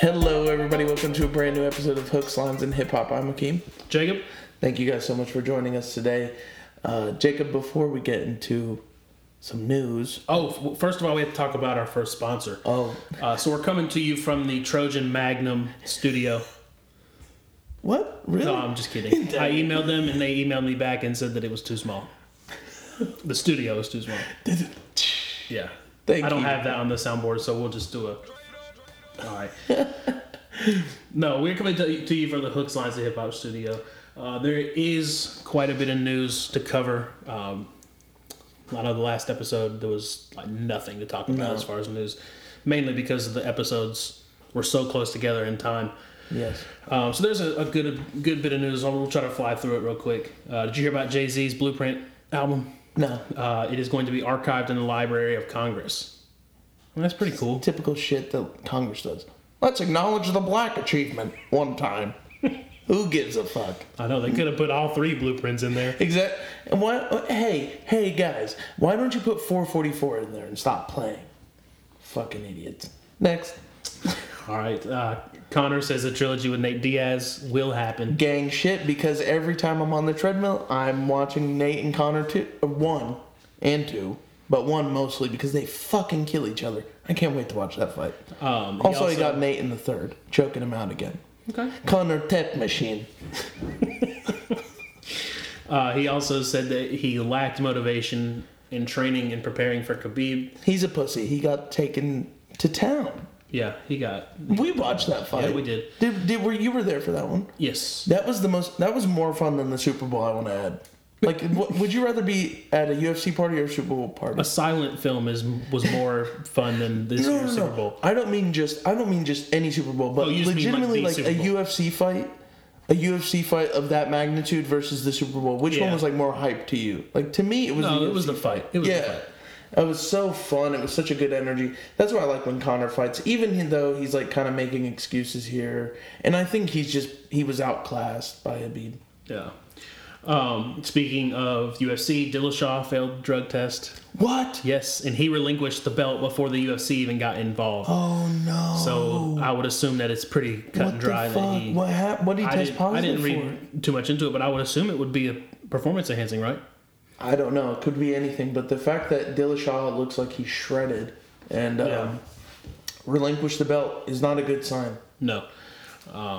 Hello, everybody. Welcome to a brand new episode of Hooks, Lines, and Hip Hop. I'm Akeem. Jacob? Thank you guys so much for joining us today. Uh, Jacob, before we get into some news. Oh, first of all, we have to talk about our first sponsor. Oh, Uh, so we're coming to you from the Trojan Magnum studio. what? Really? No, I'm just kidding. I emailed them and they emailed me back and said that it was too small. The studio is too small. Yeah. Thank I don't you. have that on the soundboard, so we'll just do a. All right. no, we're coming to, to you from the Hooks Lines of Hip Hop Studio. Uh, there is quite a bit of news to cover. Um, I know the last episode there was like nothing to talk about No. as far as news, mainly because the episodes were so close together in time. Yes. Um, so there's a, a good a good bit of news. We'll try to fly through it real quick. Uh, did you hear about Jay Z's Blueprint album? No. Uh, it is going to be archived in the Library of Congress. That's pretty cool. Typical shit that Congress does. Let's acknowledge the black achievement one time. Who gives a fuck? I know they could have put all three blueprints in there. Exactly. And why? Hey, hey, guys, why don't you put 444 in there and stop playing? Fucking idiots. Next. All right, uh, Conor says a trilogy with Nate Diaz will happen. gang shit because every time I'm on the treadmill, I'm watching Nate and Conor two, uh, one and two, but one mostly because they fucking kill each other. I can't wait to watch that fight. Um, he Also, he got Nate in the third, choking him out again. okay. Conor Tech Machine. Uh, he also said that he lacked motivation in training and preparing for Khabib. He's a pussy. He got taken to town. Yeah, he got We watched that fight. Yeah, we did. Did, did were you were there for that one? yes. That was the most. That was more fun than the Super Bowl. I want to add. Like, would you rather be at a UFC party or a Super Bowl party? A silent film is was more fun than this No, year's no, Super no. Bowl. I don't mean just. I don't mean just any Super Bowl, but Oh, mean, like, legitimately like, a UFC fight, a UFC fight of that magnitude versus the Super Bowl. Which one was like more hype to you? Like to me, it was. No, the it was the fight. It was the yeah. fight. It was so fun. It was such a good energy. That's why I like when Conor fights, even though he's like kind of making excuses here. And I think he's just he was outclassed by Khabib. Yeah. Um, speaking of UFC, Dillashaw failed drug test. What? Yes, and he relinquished the belt before the UFC even got involved. Oh no! So I would assume that it's pretty cut what and dry the that he. What happened? What did he I test didn't, I didn't for? read too much into it, but I would assume it would be a performance enhancing, right? I don't know. It could be anything, but the fact that Dillashaw looks like he's shredded and um, relinquished the belt is not a good sign. No,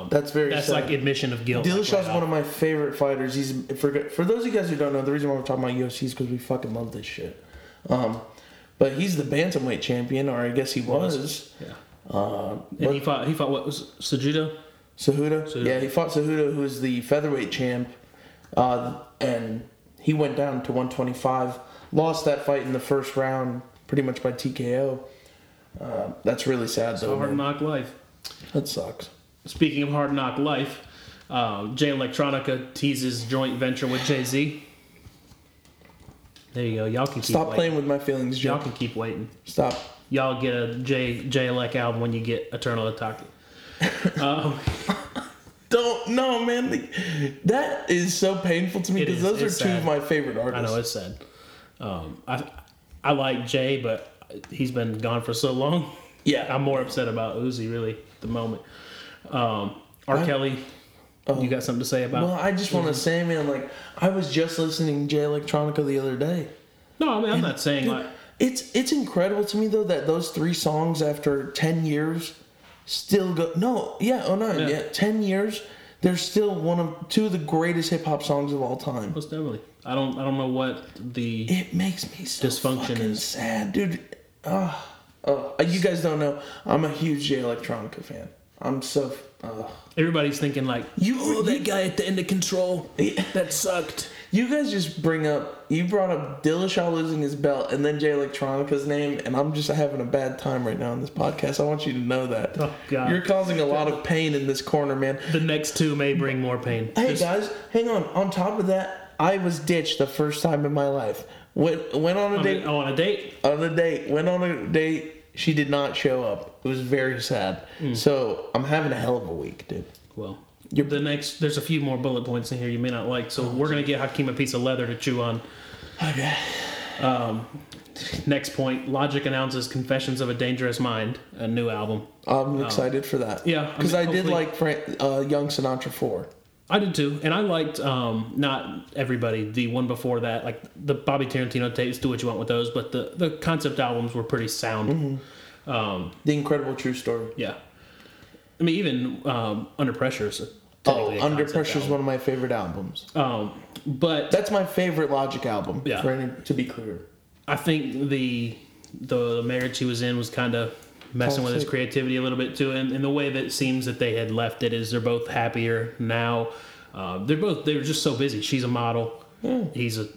That's very that's sad. like admission of guilt. like, Dillashaw's right one of my favorite fighters. He's for for those of you guys who don't know, the reason why we're talking about UFC is because we fucking love this shit. Um, but he's the bantamweight champion, or I guess he was. Yeah, Uh, and he fought. He fought what was Sujudo? Cejudo. Cejudo. Yeah, he fought Cejudo, who is the featherweight champ, uh, and he went down to 125. Lost that fight in the first round, pretty much by TKO. Uh, that's really sad, So though. hard man. knock life. That sucks. Speaking of hard knock life, um, Jay Electronica teases joint venture with Jay Z. There you go. Y'all can keep Stop waiting. playing with my feelings, Y'all can keep waiting. Stop. Y'all get a Jay Jay Elec album when you get Eternal Atake. Um, Don't no, man. Like, That is so painful to me because those are It's two of my favorite artists. I know it's sad. Um, I I like Jay, but he's been gone for so long. yeah, I'm more upset about Uzi really at the moment. Um, R. I- Kelly, you got something to say about? Well, I just want to say, man, like I was just listening to Jay Electronica the other day. no, I mean I'm not saying Dude, like it's it's incredible to me though that those three songs after ten years still go. No, yeah, oh no, yeah, Yeah. ten years. They're still one of two of the greatest hip hop songs of all time. most definitely. I don't I don't know what the It makes me so Dysfunction is- sad, dude. Oh, oh, you guys don't know. I'm a huge Jay Electronica fan. I'm so. Oh. everybody's thinking like You- oh that guy at the end of Control that sucked. You guys just bring up. You brought up Dillashaw losing his belt and then Jay Electronica's name, and I'm just having a bad time right now on this podcast. I want you to know that. Oh, God. You're causing a lot of pain in this corner, man. The next two may bring more pain. Hey Just- guys, hang on. On top of that, I was ditched the first time in my life. Went went on a on date. a, oh, on a date. On a date. Went on a date. She did not show up. It was very sad. Hmm. So I'm having a hell of a week, dude. Well, You're- the next there's a few more bullet points in here you may not like, so we're gonna get Hakeem a piece of leather to chew on. Okay. next point. Logic announces "Confessions of a Dangerous Mind," a new album. I'm excited for that. Oh. Yeah, I because mean, I, did like Frank, uh, Young Sinatra four. I did too, and I liked um, not everybody. The one before that, like the Bobby Tarantino tapes, do what you want with those. But the the concept albums were pretty sound. Mm-hmm. Um, The Incredible True Story. yeah, I mean even um, Under Pressure is a- Oh, Under Pressure is one of my favorite albums. Um, but That's my favorite Logic album. Yeah. For any, to be clear. I think the the marriage he was in was kind of messing with his creativity a little bit too, and, and the way that it seems that they had left it is they're both happier now. Uh, they're both they're just so busy. She's a model, he's a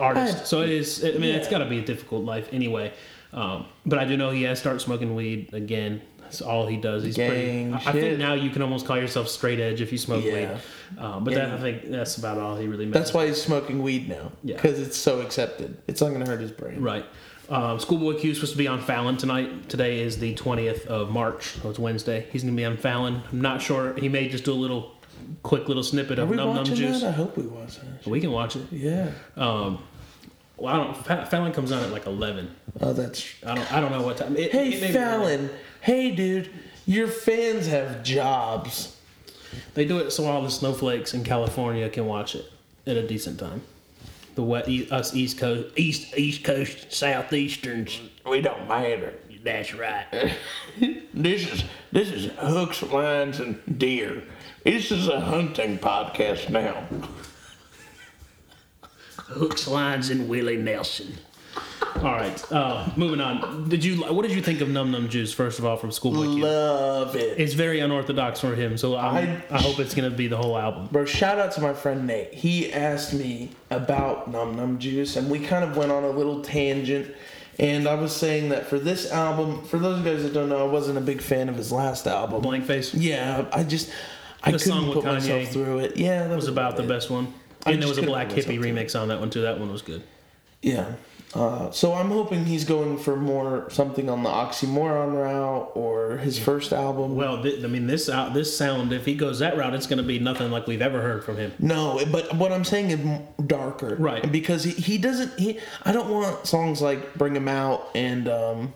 artist, I- so it is. I mean, it's got to be a difficult life anyway. Um, but I do know he has started smoking weed again. That's all he does. He's pretty. Gang I, I think now you can almost call yourself straight edge if you smoke Yeah. weed. Uh, but Yeah. that, I think that's about all he really. That's why he's smoking weed now. Yeah. Because it's so accepted. It's not going to hurt his brain. Right. Um, Schoolboy Q is supposed to be on Fallon tonight. Today is the 20th of March, so it's Wednesday. He's going to be on Fallon. I'm not sure. He may just do a little, quick little snippet Are of Numb Numb Juice. that? I hope we watch that. We can watch it. Yeah. Um, well, I don't. Fa- Fallon comes on at like 11. Oh, that's. I don't. I don't know what time. It, Hey, it Fallon. Hey, dude. Your fans have jobs. They do it so all the snowflakes in California can watch it at a decent time. The wet, e- us East Coast, East East Coast Southeasterns. We don't matter. That's right. This is this is hooks, lines, and deer. This is a hunting podcast now. Hooks, lines, and Willie Nelson. All right, uh, moving on. Did you? What did you think of Numb Numb Juice? First of all, from Schoolboy Q. Love it. It's very unorthodox for him, so I'm, I- I hope it's gonna be the whole album. Bro, shout out to my friend Nate. He asked me about Numb Numb Juice, and we kind of went on a little tangent. And I was saying that for this album, for those of you guys that don't know, I wasn't a big fan of his last album. Blank Face Yeah, I just I couldn't song with put Kanye myself through it. Yeah, that was about the it. best one, I and there was a Black Hippie remix on that one too. That one was good. Yeah. Uh, so I'm hoping he's going for more something on the oxymoron route or his first album. Well, th- I mean, this out this sound, if he goes that route, it's gonna be nothing like we've ever heard from him. No, but what I'm saying is darker, Right. Because he, he doesn't. He I don't want songs like "Bring Him Out" and um,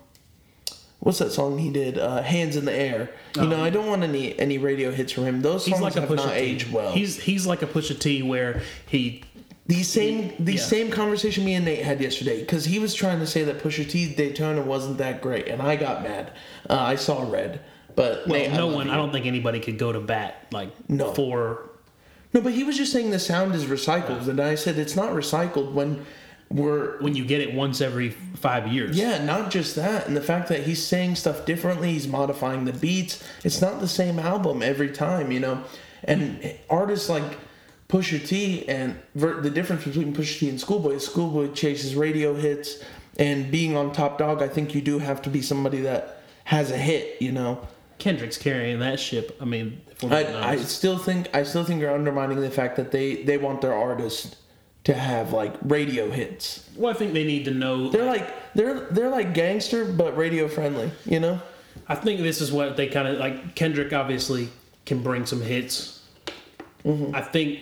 what's that song he did? Uh, "Hands in the Air." You know, I don't want any any radio hits from him. Those He's songs like a have Pusha not T. aged well. He's he's like a Pusha T where he the same the yeah. same conversation me and Nate had yesterday because he was trying to say that Pusha T Daytona wasn't that great, and I got mad. Uh, I saw red, but well, Nate, I no love one. you. I don't think anybody could go to bat like No. for No, but he was just saying the sound is recycled, and I said it's not recycled when we're when you get it once every five years. Yeah, not just that, and the fact that he's saying stuff differently, he's modifying the beats. It's not the same album every time, you know. And artists like Pusha T and ver- the difference between Pusha T and Schoolboy is Schoolboy chases radio hits, and being on Top Dawg, I think you do have to be somebody that has a hit, you know. Kendrick's carrying that ship. I mean, if we're being I, I still think I still think you're undermining the fact that they they want their artists to have like radio hits. well, I think they need to know. They're like they're they're like gangster but radio friendly, you know. I think this is what they kind of like. Kendrick obviously can bring some hits. Mm-hmm. I think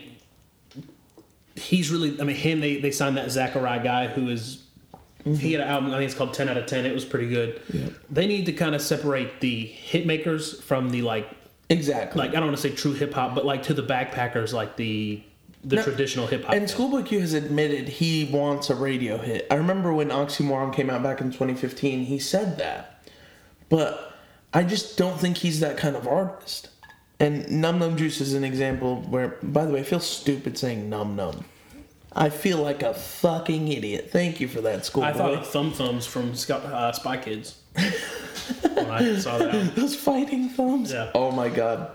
he's really. I mean, him. They they signed that Zachariah guy who is. Mm-hmm. He had an album. I think it's called Ten Out of Ten. It was pretty good. They need to kind of separate the hit makers from the like Exactly. like I don't want to say true hip hop, but like to the backpackers, like the the No, traditional hip hop. and Schoolboy Q has admitted he wants a radio hit. I remember when Oxymoron came out back in 2015, he said that. But I just don't think he's that kind of artist. And Numb Numb Juice is an example where, by the way, I feel stupid saying Numb Numb. I feel like a fucking idiot. Thank you for that, Schoolboy. I thought of Thumb Thumbs from uh, Spy Kids when I saw that. Those fighting thumbs. Yeah. Oh my god.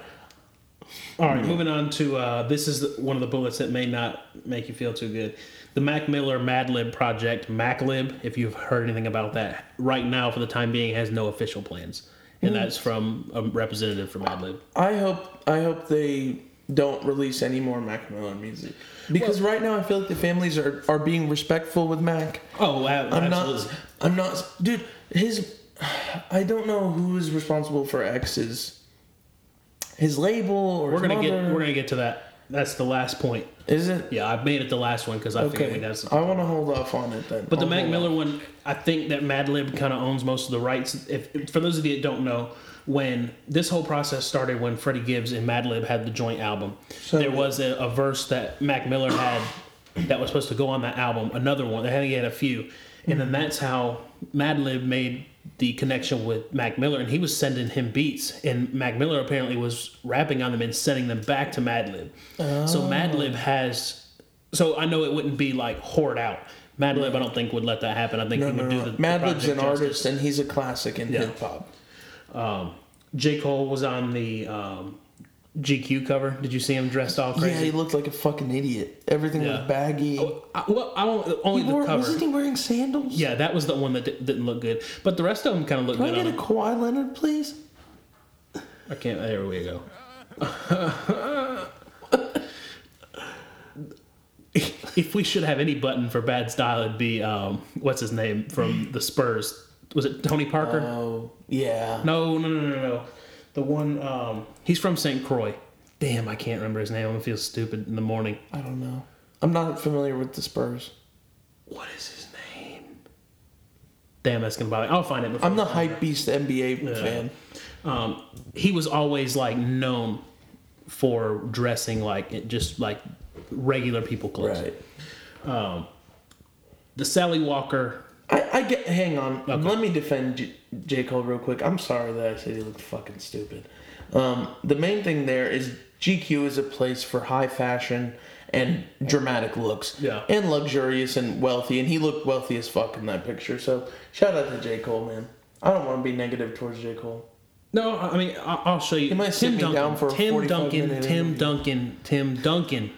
All right, moving on to uh, this is one of the bullets that may not make you feel too good. The Mac Miller Madlib project, MacLib, if you've heard anything about that, right now for the time being has no official plans, and that's from a representative from Madlib. I hope I hope they don't release any more Mac Miller music because right now I feel like the families are, are being respectful with Mac. Oh, a- I'm absolutely. not. I'm not, dude. His. I don't know who is responsible for X's. His label or we're gonna get we're gonna get to that. That's the last point. Is it? Yeah, I made it the last one because I figured Okay. we'd have. I want to hold off on it then. But the I'll Mac Miller off. one, I think that Madlib kind of owns most of the rights. If, if- for those of you that don't know, when this whole process started, when Freddie Gibbs and Madlib had the joint album, So- there was a, a verse that Mac Miller had that was supposed to go on that album. Another one. They had, he had a few, and then that's how Madlib made the connection with Mac Miller, and he was sending him beats, and Mac Miller apparently was rapping on them and sending them back to Madlib. So Madlib has. So I know it wouldn't be like hoard out. Madlib, I don't think would let that happen. I think No, he no, would do no. the, the Madlib's project an justice. artist and he's a classic in Yeah. hip hop. Um, J Cole was on the um, GQ cover. Did you see him dressed all crazy? Yeah, he looked like a fucking idiot. Everything Yeah. was baggy. I, well, I don't, only He the wore- cover. wasn't he wearing sandals? Yeah, that was the one that di- didn't look good. But the rest of them kind of look Can I good. get on a him. Kawhi Leonard, please? I can't. There we go. if we should have any button for bad style, it'd be um, what's his name from the Spurs. Was it Tony Parker? Oh, yeah. no, no, no, no, no. The one um, he's from St. Croix. Damn, I can't remember his name. I'm gonna feel stupid in the morning. I don't know. I'm not familiar with the Spurs. What is his name? Damn, that's gonna bother. me. I'll find it. Before I'm the hype beast NBA Yeah. fan. um, he was always like known for dressing like it- just like regular people clothes. Right. The Sally Walker. I, I get. Hang on. Okay. Let me defend J, J. Cole real quick. I'm sorry that I said he looked fucking stupid. Um, the main thing there is GQ is a place for high fashion and dramatic looks. Yeah. And luxurious and wealthy. And he looked wealthy as fuck in that picture. So shout out to J. Cole, man. I don't want to be negative towards J. Cole. No, I mean I'll show you. He might Tim Duncan. Tim Duncan. Tim. Duncan. Tim Duncan.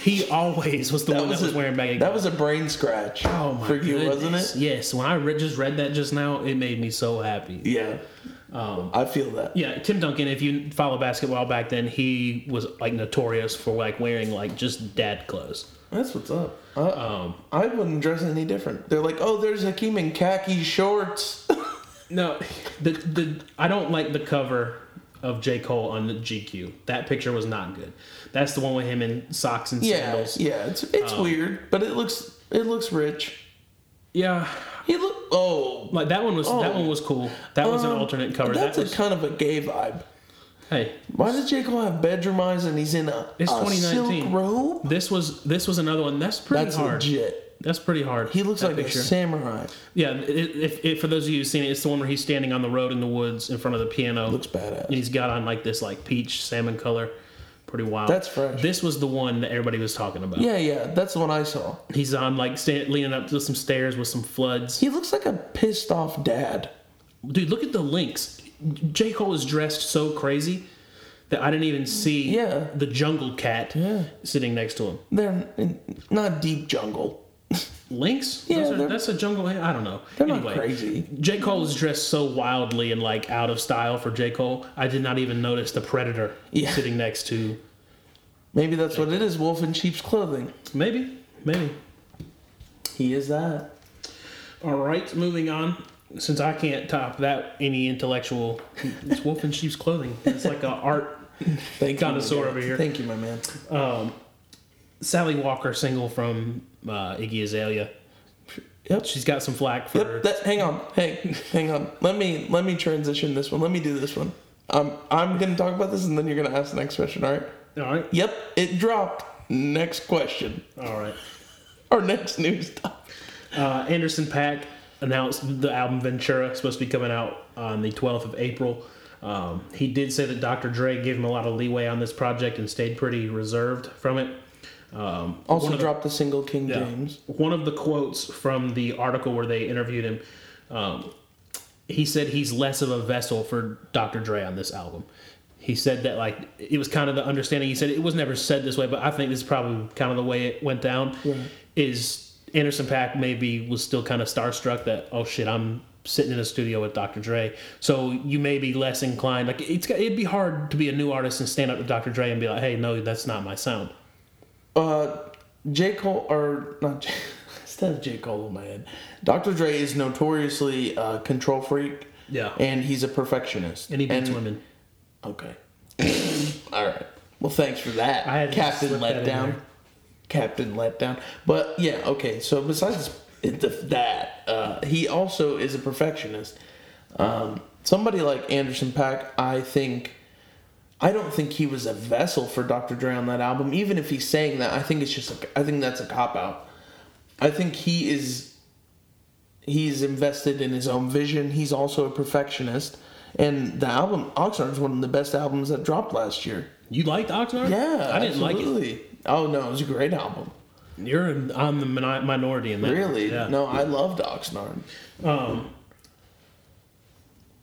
He always was the one that was a, wearing baggy. That was a brain scratch oh my for you, goodness. wasn't it? Yes. When I re- just read that just now, it made me so happy. Yeah. Um, I feel that. Yeah, Tim Duncan. If you follow basketball back then, he was like notorious for like wearing like just dad clothes. That's what's up. I, Um, I wouldn't dress any different. They're like, oh, there's Hakeem in khaki shorts. no, the the I don't like the cover of J Cole on the GQ. That picture was not good. That's the one with him in socks and yeah, sandals. yeah. It's it's Um, weird, but it looks it looks rich. Yeah, He look. Oh, like that one was that Oh. one was cool. That was an um, alternate cover. That's that was a kind of a gay vibe. hey. Why does J Cole have bedroom eyes and he's in a, It's a 2019. silk robe? This was this was another one. That's pretty That's hard. legit. That's pretty hard. He looks like a samurai. Yeah, it, if, if for those of you who've seen it, it's the one where he's standing on the road in the woods in front of the piano. Looks badass. And he's got on like this like peach salmon color, pretty wild. That's fresh. This was the one that everybody was talking about. Yeah, yeah. That's the one I saw. He's on like sta- leaning up to some stairs with some floods. He looks like a pissed off dad. Dude, look at the links. J Cole is dressed so crazy that I didn't even see Yeah. the jungle cat Yeah. sitting next to him. They're in, not deep jungle. Links? Yeah, are- that's a jungle. I don't know. They're anyway, not crazy. J. Cole is dressed so wildly and like out of style for J. Cole. I did not even notice the predator Yeah. sitting next to. Maybe that's what it is. Wolf in sheep's clothing. Maybe, maybe. He is that. All right, moving on. Since I can't top that, any intellectual, it's wolf in sheep's clothing. It's like a art. Thank Connoisseur over here. Thank you, my man. Um, Sally Walker single from uh, Iggy Azalea. Yep. She's got some flack for. Yep. That, hang on. Hang. Hang on. Let me let me transition this one. Let me do this one. Um, I'm gonna talk about this, and then you're gonna ask the next question. All right. All right, Yep. It dropped. Next question. all right. Our next news topic. Uh, Anderson Paak announced the album Ventura supposed to be coming out on the 12th of April. Um, he did say that Dr. Dre gave him a lot of leeway on this project and stayed pretty reserved from it. Um, Also the- dropped the single King yeah. James. One of the quotes from the article where they interviewed him, um, he said he's less of a vessel for Dr. Dre on this album. He said that like it was kind of the understanding. He said it was never said this way, but I think this is probably kind of the way it went down. Is Anderson Paak maybe was still kind of starstruck that oh shit I'm sitting in a studio with Dr. Dre, so you may be less inclined. Like it's it'd be hard to be a new artist and stand up to Dr. Dre and be like hey no that's not my sound. Uh, J Cole or not? J, instead of J Cole in my head, Dr. Dre is notoriously a control freak. Yeah. And he's a perfectionist. And he beats women. Okay. All right. Well, thanks for that, I had Captain Letdown. Captain Letdown. But yeah, okay. So besides that, uh, he also is a perfectionist. Um, somebody like Anderson Paak, I think. I don't think he was a vessel for Dr. Dre on that album. Even if he's saying that, I think it's just. A, I think that's a cop out. I think he is. He's invested in his own vision. He's also a perfectionist. And the album Oxnard is one of the best albums that dropped last year. You liked Oxnard? Yeah, I didn't like it. Oh no, it was a great album. You're in, I'm the minority in that. Really? Yeah. No, I loved Oxnard. Um,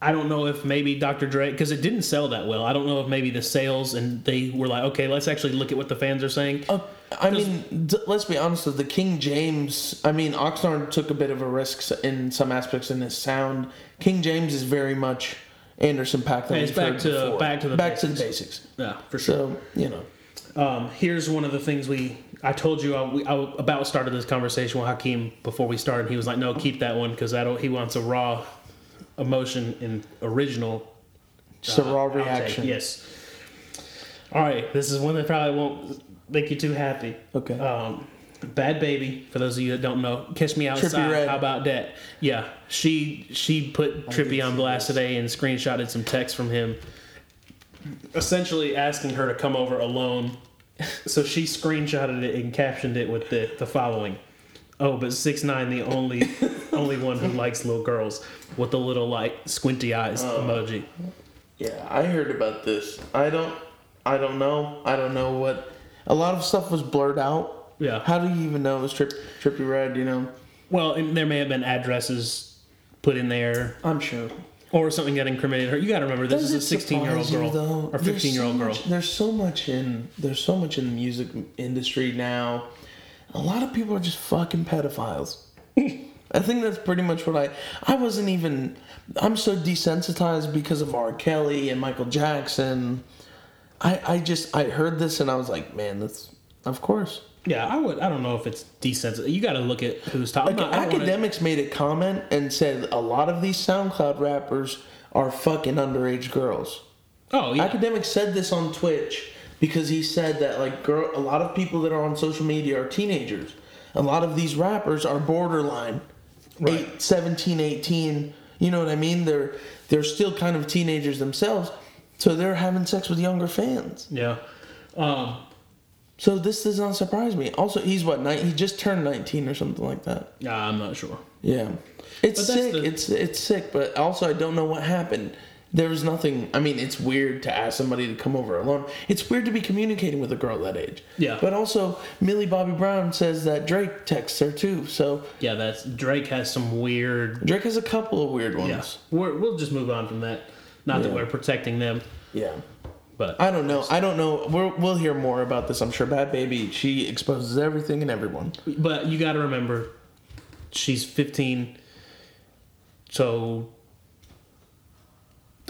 I don't know if maybe Dr. Dre because it didn't sell that well. I don't know if maybe the sales and they were like, okay, let's actually look at what the fans are saying. Uh, I mean, d- let's be honest. With the King James, I mean, Oxnard took a bit of a risk in some aspects in his sound. King James is very much Anderson Paak. that it's back to- before. back to the back to the basics. basics. Yeah, for sure. So you know, Um, here's one of the things we I told you I, we, I about started this conversation with Hakeem before we started. He was like, "No, keep that one because I don't." He wants a raw emotion and original just a raw outtake. reaction. Yes. All right, this is one that probably won't make you too happy. Okay. Um, Bhad Bhabie, for those of you that don't know, Cash Me Outside. How about that? Yeah, she she put Trippie on blast today and screenshotted some text from him, essentially asking her to come over alone. So she screenshotted it and captioned it with the, the following. Oh, but six nine the only only one who likes little girls with the little like squinty eyes Oh. emoji. Yeah, I heard about this. I don't. I don't know. I don't know what. A lot of stuff was blurred out. Yeah. How do you even know it was Trip, Trippie Redd? You know. Well, there may have been addresses put in there I'm sure. or something that incriminated her. You got to remember this Does is a 16 year old girl though? or 15 year old so girl. much- there's so much in there's so much in the music industry now. A lot of people are just fucking pedophiles. I think that's pretty much what I. I wasn't even. I'm so desensitized because of R. Kelly and Michael Jackson. I I just I heard this and I was like, man, that's of course. Yeah, I would. I don't know if it's desensitized. You got to look at who's talking. Like not- wanna- Akademiks made a comment and said a lot of these SoundCloud rappers are fucking underage girls. oh yeah, Academic said this on Twitch because he said that like girl, a lot of people that are on social media are teenagers. A lot of these rappers are borderline, Right. eight, 17, 18. You know what I mean? They're they're still kind of teenagers themselves, so they're having sex with younger fans. yeah. Um, So this does not surprise me. Also, he's what? Nine, he just turned 19 or something like that. yeah, I'm not sure. Yeah, it's sick. the- It's it's sick, but also I don't know what happened. There was nothing. I mean, it's weird to ask somebody to come over alone. It's weird to be communicating with a girl that age. Yeah. But also, Millie Bobby Brown says that Drake texts her too. So Yeah, that's Drake has some weird. Drake has a couple of weird ones. Yeah, we're, we'll just move on from that. Not that we're protecting them, Yeah. but I don't know. I don't know. We're, we'll hear more about this. I'm sure. Bhad Bhabie. She exposes everything and everyone. but you got to remember, she's 15. So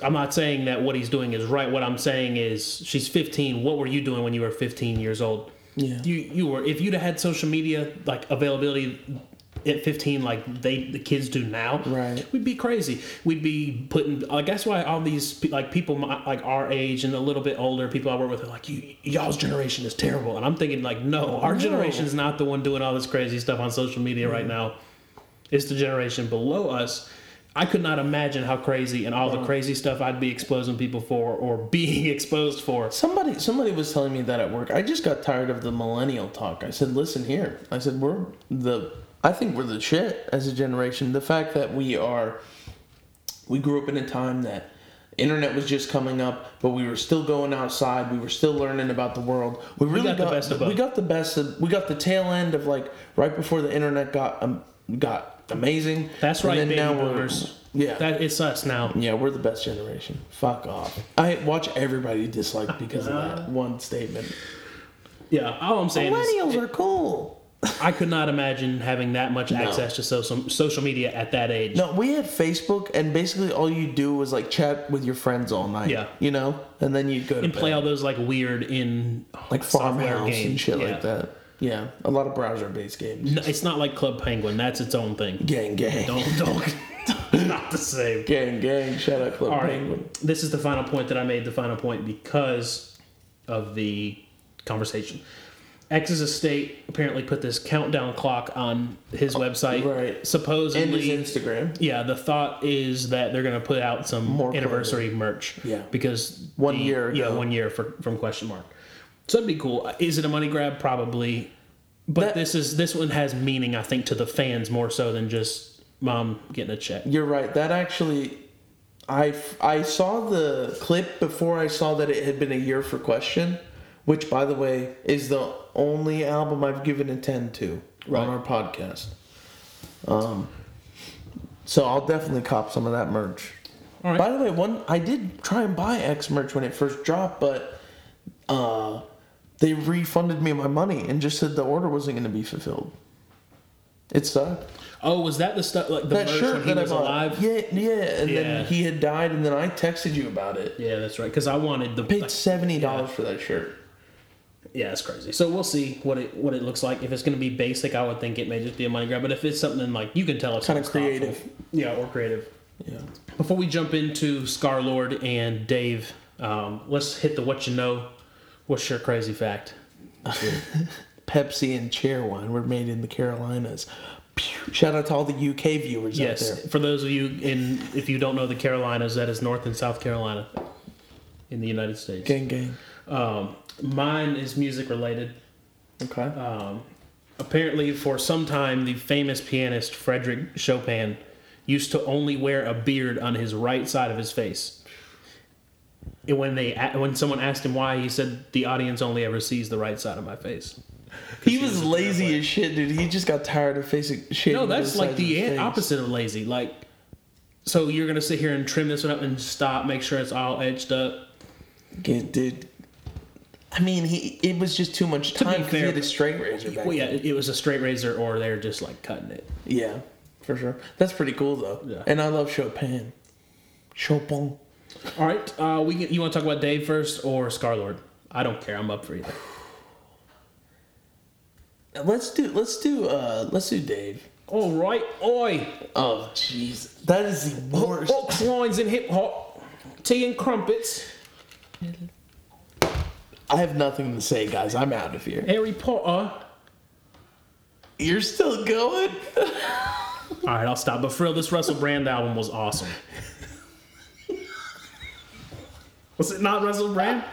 I'm not saying that what he's doing is right. What I'm saying is she's 15. What were you doing when you were 15 years old? Yeah. You you were if you'd have had social media like availability at 15 like they the kids do now Right. we'd be crazy we'd be putting like that's why all these like people my, like our age and a little bit older people i work with are like you, y'all's generation is terrible and i'm thinking like no our No. generation is not the one doing all this crazy stuff on social media right now it's the generation below us i could not imagine how crazy and all the crazy stuff i'd be exposing people for or being exposed for Somebody somebody was telling me that at work. I just got tired of the millennial talk. I said, "Listen here." I said, "We're the I think we're the shit as a generation. The fact that we are we grew up in a time that internet was just coming up, but we were still going outside. We were still learning about the world. We really got the best of both. We got the best of we got the tail end of like right before the internet got um, got amazing. That's And right, baby now boomers. Yeah. that it's us now Yeah, we're the best generation. Fuck off. I watch everybody dislike because of that uh-huh. one statement. yeah all i'm saying is Millennials are cool. I could not imagine having that much No. access to social social media at that age. No, we had Facebook, and basically all you do was like chat with your friends all night. Yeah. you know, and then you go to and play all those like weird in like farmhouse games and shit Yeah. like that. Yeah, a lot of browser-based games. No, it's not like Club Penguin. That's its own thing. Gang, gang, Don't don't. not the same. gang, gang. Shout out Club All right. Penguin. This is the final point that I made. The final point because of the conversation. X's estate apparently put this countdown clock on his oh, website. right. Supposedly. And his Instagram. yeah, the thought is that they're going to put out some More anniversary merch. Yeah. Because One the- year Yeah, one year for, from question mark. So that'd be cool. Is it a money grab? Probably. But That- this is this one has meaning, I think, to the fans more so than just mom getting a check. You're right. That actually, I I saw the clip before I saw that it had been a year for Question, which by the way is the only album I've given a ten to Right. on our podcast. Um, so I'll definitely cop some of that merch. All right. By the way, one I did try and buy X merch when it first dropped, but uh, they refunded me my money and just said the order wasn't going to be fulfilled. It sucked Oh, was that the stuff like the that merch shirt when he that I was bought. alive? Yeah, yeah, and Yeah. then he had died, and then I texted you about it. Yeah, that's right. Because I wanted the Paid seventy dollars for that shirt. Yeah, it's crazy. So we'll see what it what it looks like. If it's going to be basic, I would think it may just be a money grab. But if it's something like you can tell it's something thoughtful. creative. yeah, or creative. Yeah. Before we jump into Scarlxrd and Dave, um, let's hit the what you know. What's your crazy fact? Pepsi and Cheerwine were made in the Carolinas. Shout out to all the UK viewers out yes, there. for those of you in if you don't know the Carolinas, that is North and South Carolina in the United States. Gang, gang. Um, mine is music related. Okay. Um, apparently, for some time, the famous pianist Frederick Chopin used to only wear a beard on his right side of his face. When they when someone asked him why, he said, "The audience only ever sees the right side of my face." he was lazy as shit, dude. He just got tired of facing shit. No, that's like of the opposite of lazy. Like, so you're gonna sit here and trim this one up and stop, make sure it's all edged up. Get, dude. I mean, he it was just too much time because he fair- had a straight razor back Well, yeah, then. it, it was a straight razor, or they're just like cutting it. Yeah, for sure. That's pretty cool though. Yeah. And I love Chopin. Chopin. All right, uh, we can, you want to talk about Dave first or Scarlxrd? I don't care. I'm up for either. Let's do let's do uh let's do Dave. All right, oi. Oh jeez. That is the worst. Hooks, lines, and hip hop, tea and crumpets, I have nothing to say, guys. I'm out of here. Harry Potter. You're still going? All right, I'll stop. But for real, this Russell Brand album was awesome. Was it not Russell Brand?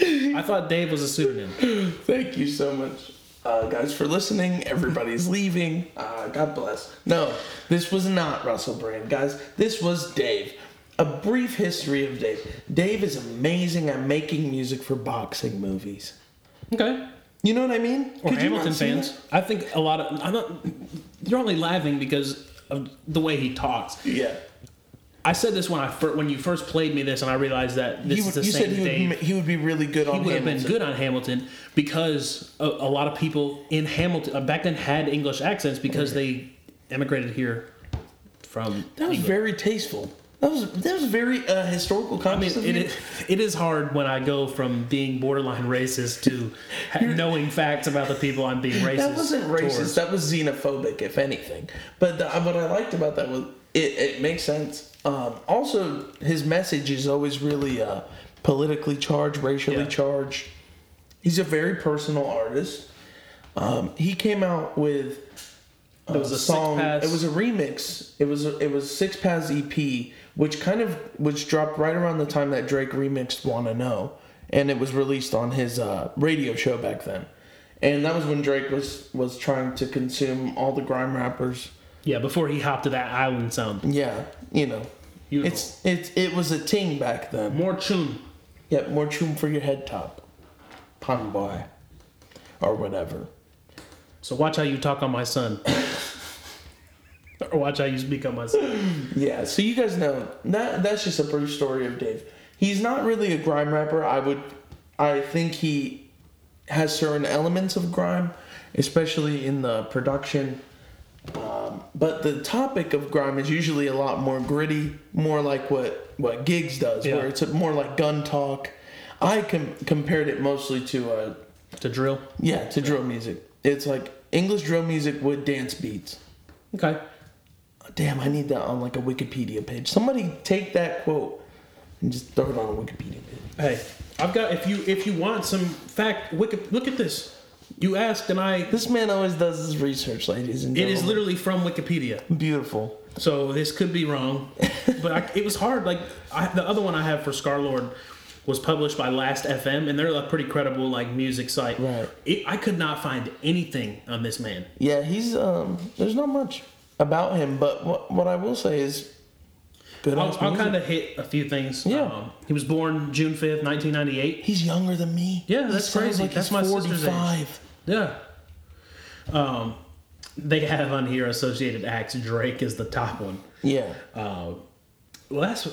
I thought Dave was a pseudonym. Thank you so much, uh, guys, for listening. Everybody's leaving. Uh, God bless. No, this was not Russell Brand, guys. This was Dave. A brief history of Dave. Dave is amazing at making music for boxing movies. Okay. You know what I mean? Or Could Hamilton fans. that? I think a lot of. I'm not. You're only laughing because of the way he talks. Yeah. I said this when I fir- when you first played me this, and I realized that this He is the you same said he would, Dave. be, he would be really good on. Hamilton. He would have been good on Hamilton because a, a lot of people in Hamilton uh, back then had English accents because they emigrated here from. That was England. very tasteful. That was that was very uh, historical. I mean, of it it is hard when I go from being borderline racist to ha- knowing facts about the people I'm being racist. That wasn't racist. towards. That was xenophobic, if anything. But the, what I liked about that was it, it makes sense. Um, also, his message is always really uh, politically charged, racially Yeah. charged. He's a very personal artist. Um, he came out with There was a song. It was a remix. It was a, it was Six Paths EP, which kind of was dropped right around the time that Drake remixed "Wanna Know," and it was released on his uh, radio show back then. And that was when Drake was was trying to consume all the grime rappers. Yeah, before he hopped to that island sound. Yeah, you know, Beautiful. it's it's it was a ting back then. More tune. Yeah, more tune for your head top, pun boy, or whatever. So watch how you talk on my son. or watch how you speak on my son. Yeah, so you guys know that that's just a brief story of Dave. He's not really a grime rapper. I would I think he has certain elements of grime, especially in the production. Um, but the topic of grime is usually a lot more gritty, more like what what Giggs does, Yeah. where it's more like gun talk. I com- compared it mostly to uh, To drill. yeah to drill music. It's like English drill music with dance beats. Okay. Damn, I need that on like a Wikipedia page. Somebody take that quote and just throw it on a Wikipedia page. Hey, I've got if you if you want some fact, Wiki, look at this. You asked and I. This man always does his research, ladies and It gentlemen. is literally from Wikipedia, beautiful. so this could be wrong, but I, it was hard. Like I, the other one I have for Scarlxrd was published by Last FM, and they're a pretty credible like music site. Right. It, I could not find anything on this man. Yeah, he's um. There's not much about him, but what what I will say is, good. I'll, I'll kind of hit a few things. Yeah. Um, he was born June fifth, nineteen ninety eight. He's younger than me. Yeah, that's crazy. Like That's my sister's age. 45. Yeah. Um, they have on here associated acts. Drake is the top one. Yeah. Uh, well, that's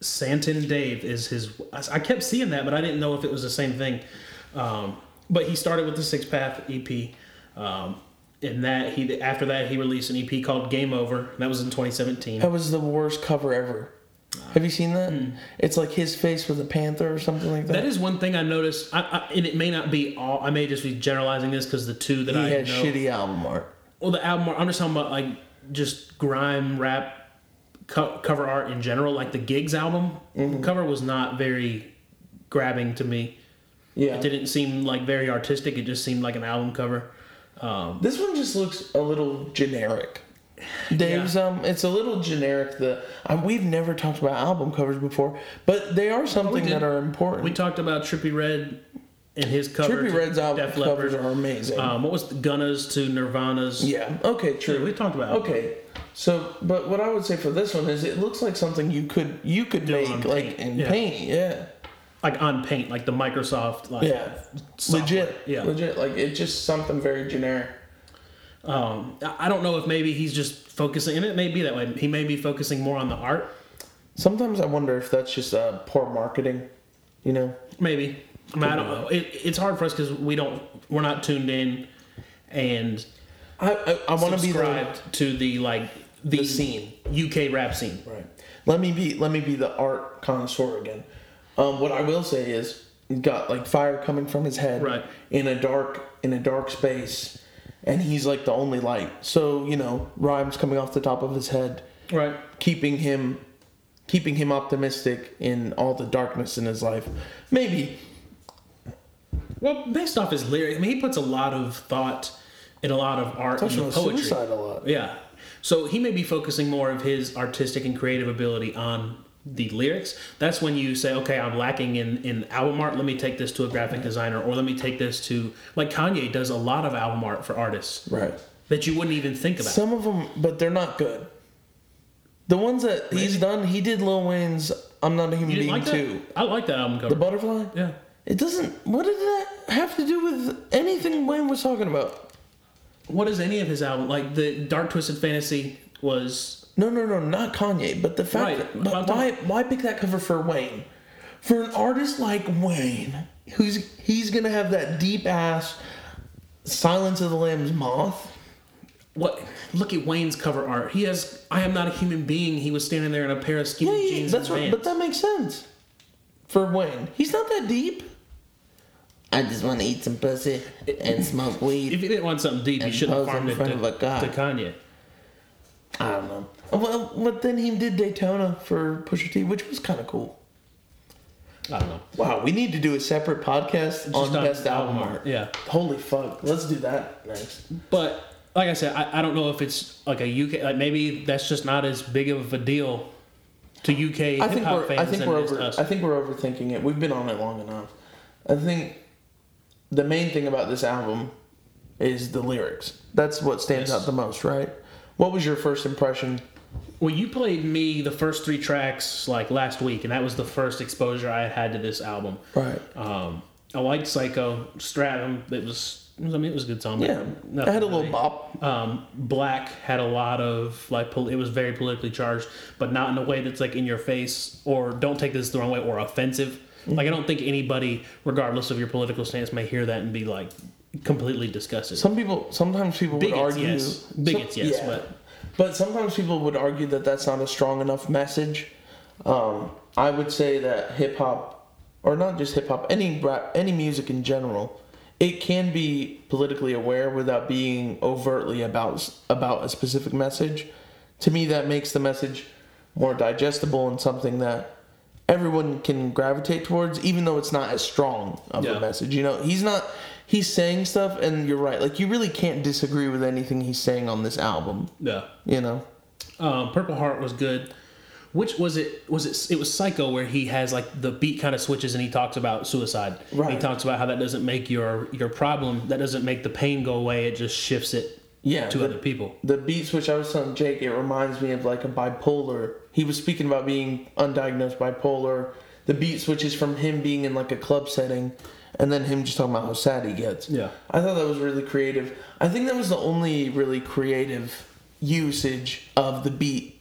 Santan Dave is his. I kept seeing that, but I didn't know if it was the same thing. Um, but he started with the Six Path EP. Um, and that he after that he released an EP called Game Over. That was in 2017. That was the worst cover ever. Have you seen that? Hmm. It's like his face with a panther or something like that. That is one thing I noticed, I, I, and it may not be all. I may just be generalizing this because the two that he I had know. shitty album art. Well, the album. art- I'm just talking about like just grime rap co- cover art in general. Like the Giggs album Mm-hmm. cover was not very grabbing to me. Yeah. It didn't seem like very artistic. It just seemed like an album cover. Um, This one just looks a little generic. Dave's um, it's a little generic. The um, we've never talked about album covers before, but they are something that are important. we talked about Trippie Redd and his cover. Trippie Redd's album Def covers Leppard. are amazing. Um, what was the Gunna's to Nirvana's? yeah. Okay. Yeah, True. we talked about. it. Okay. So, but what I would say for this one is, it looks like something you could you could Do make like paint, in yeah. paint. Yeah. Like on Paint, like the Microsoft. Like, Yeah. software. Legit. Yeah. Legit. Like it's just something very generic. Um, I don't know if maybe he's just focusing, and it may be that way. He may be focusing more on the art, Sometimes I wonder if that's just uh, poor marketing. You know. maybe. I, mean, I don't know. It, it's hard for us because we don't, we're not tuned in, and I I, I want to be the to the like the, The scene. UK rap scene. Right. Let me be let me be the art connoisseur again. Um, what I will say is he's got like fire coming from his head Right. in a dark in a dark space and he's like the only light. So, you know, rhymes coming off the top of his head, Right. keeping him keeping him optimistic in all the darkness in his life. Maybe. Well, based off his lyrics, I mean, he puts a lot of thought in a lot of art Touching and on poetry. suicide a lot. Yeah. So he may be focusing more of his artistic and creative ability on the lyrics. That's when you say, okay, I'm lacking in, in album art. Let me take this to a graphic designer, or let me take this to like Kanye does a lot of album art for artists Right. that you wouldn't even think about. Some of them, but they're not good. The ones that he's done, he did Lil Wayne's I'm Not a Human Being like too. I like that album cover The butterfly? yeah. It doesn't. What did that have to do with anything Wayne was talking about? What is any of his album like? The Dark Twisted Fantasy was No, no, no, not Kanye. But the fact Right, that but but I'm why why pick that cover for Wayne? For an artist like Wayne, who's he's gonna have that deep ass Silence of the Lambs moth. what? Look at Wayne's cover art. He has "I am not a human being." He was standing there in a pair of Yeah, skinny yeah, jeans that's right, But that makes sense for Wayne. He's not that deep. I just want to eat some pussy and smoke weed. If you didn't want something deep, you should have pose in farmed it front to, of a guy. to Kanye. I don't know. Well, but then he did Daytona for Pusha T, which was kind of cool. I don't know. Wow, we need to do a separate podcast Just on best album art. Yeah, Holy fuck, let's do that next. but like I said, I, I don't know if it's like a UK. Like maybe that's just not as big of a deal to UK I hip think hop we're fans I think we're it is to over. I think we're overthinking it. We've been on it long enough. I think the main thing about this album is the lyrics. That's what stands Yes. out the most, right? What was your first impression? Well, you played me the first three tracks like last week, and that was the first exposure I had had to this album. Right. Um, I liked Psycho, Streatham. It was, I mean, it was a good song. Yeah. nothing I had a little really. bop. Um, Black had a lot of like pol- it was very politically charged, but not in a way that's like in your face or don't take this the wrong way or offensive. Like I don't think anybody, regardless of your political stance, may hear that and be like completely disgusted. Some people sometimes people Bigots, would argue yes. Bigots, some- yes, yeah. but- but sometimes people would argue that that's not a strong enough message. Um, I would say that hip hop, or not just hip hop, any rap, any music in general, it can be politically aware without being overtly about about a specific message. To me, that makes the message more digestible and something that everyone can gravitate towards, even though it's not as strong of Yeah. a message. You know, he's not. He's saying stuff, and you're right. Like you really can't disagree with anything he's saying on this album. Yeah. You know. Um, Purple Heart was good. Which was it? Was it? It was Psycho, where he has like the beat kind of switches, and he talks about suicide. Right. He talks about how that doesn't make your your problem. That doesn't make the pain go away. It just shifts it Yeah. to the- other people. The beat switch I was telling Jake, it reminds me of like a bipolar. He was speaking about being undiagnosed bipolar. The beat switches from him being in like a club setting, and then him just talking about how sad he gets. Yeah. I thought that was really creative. I think that was the only really creative usage of the beat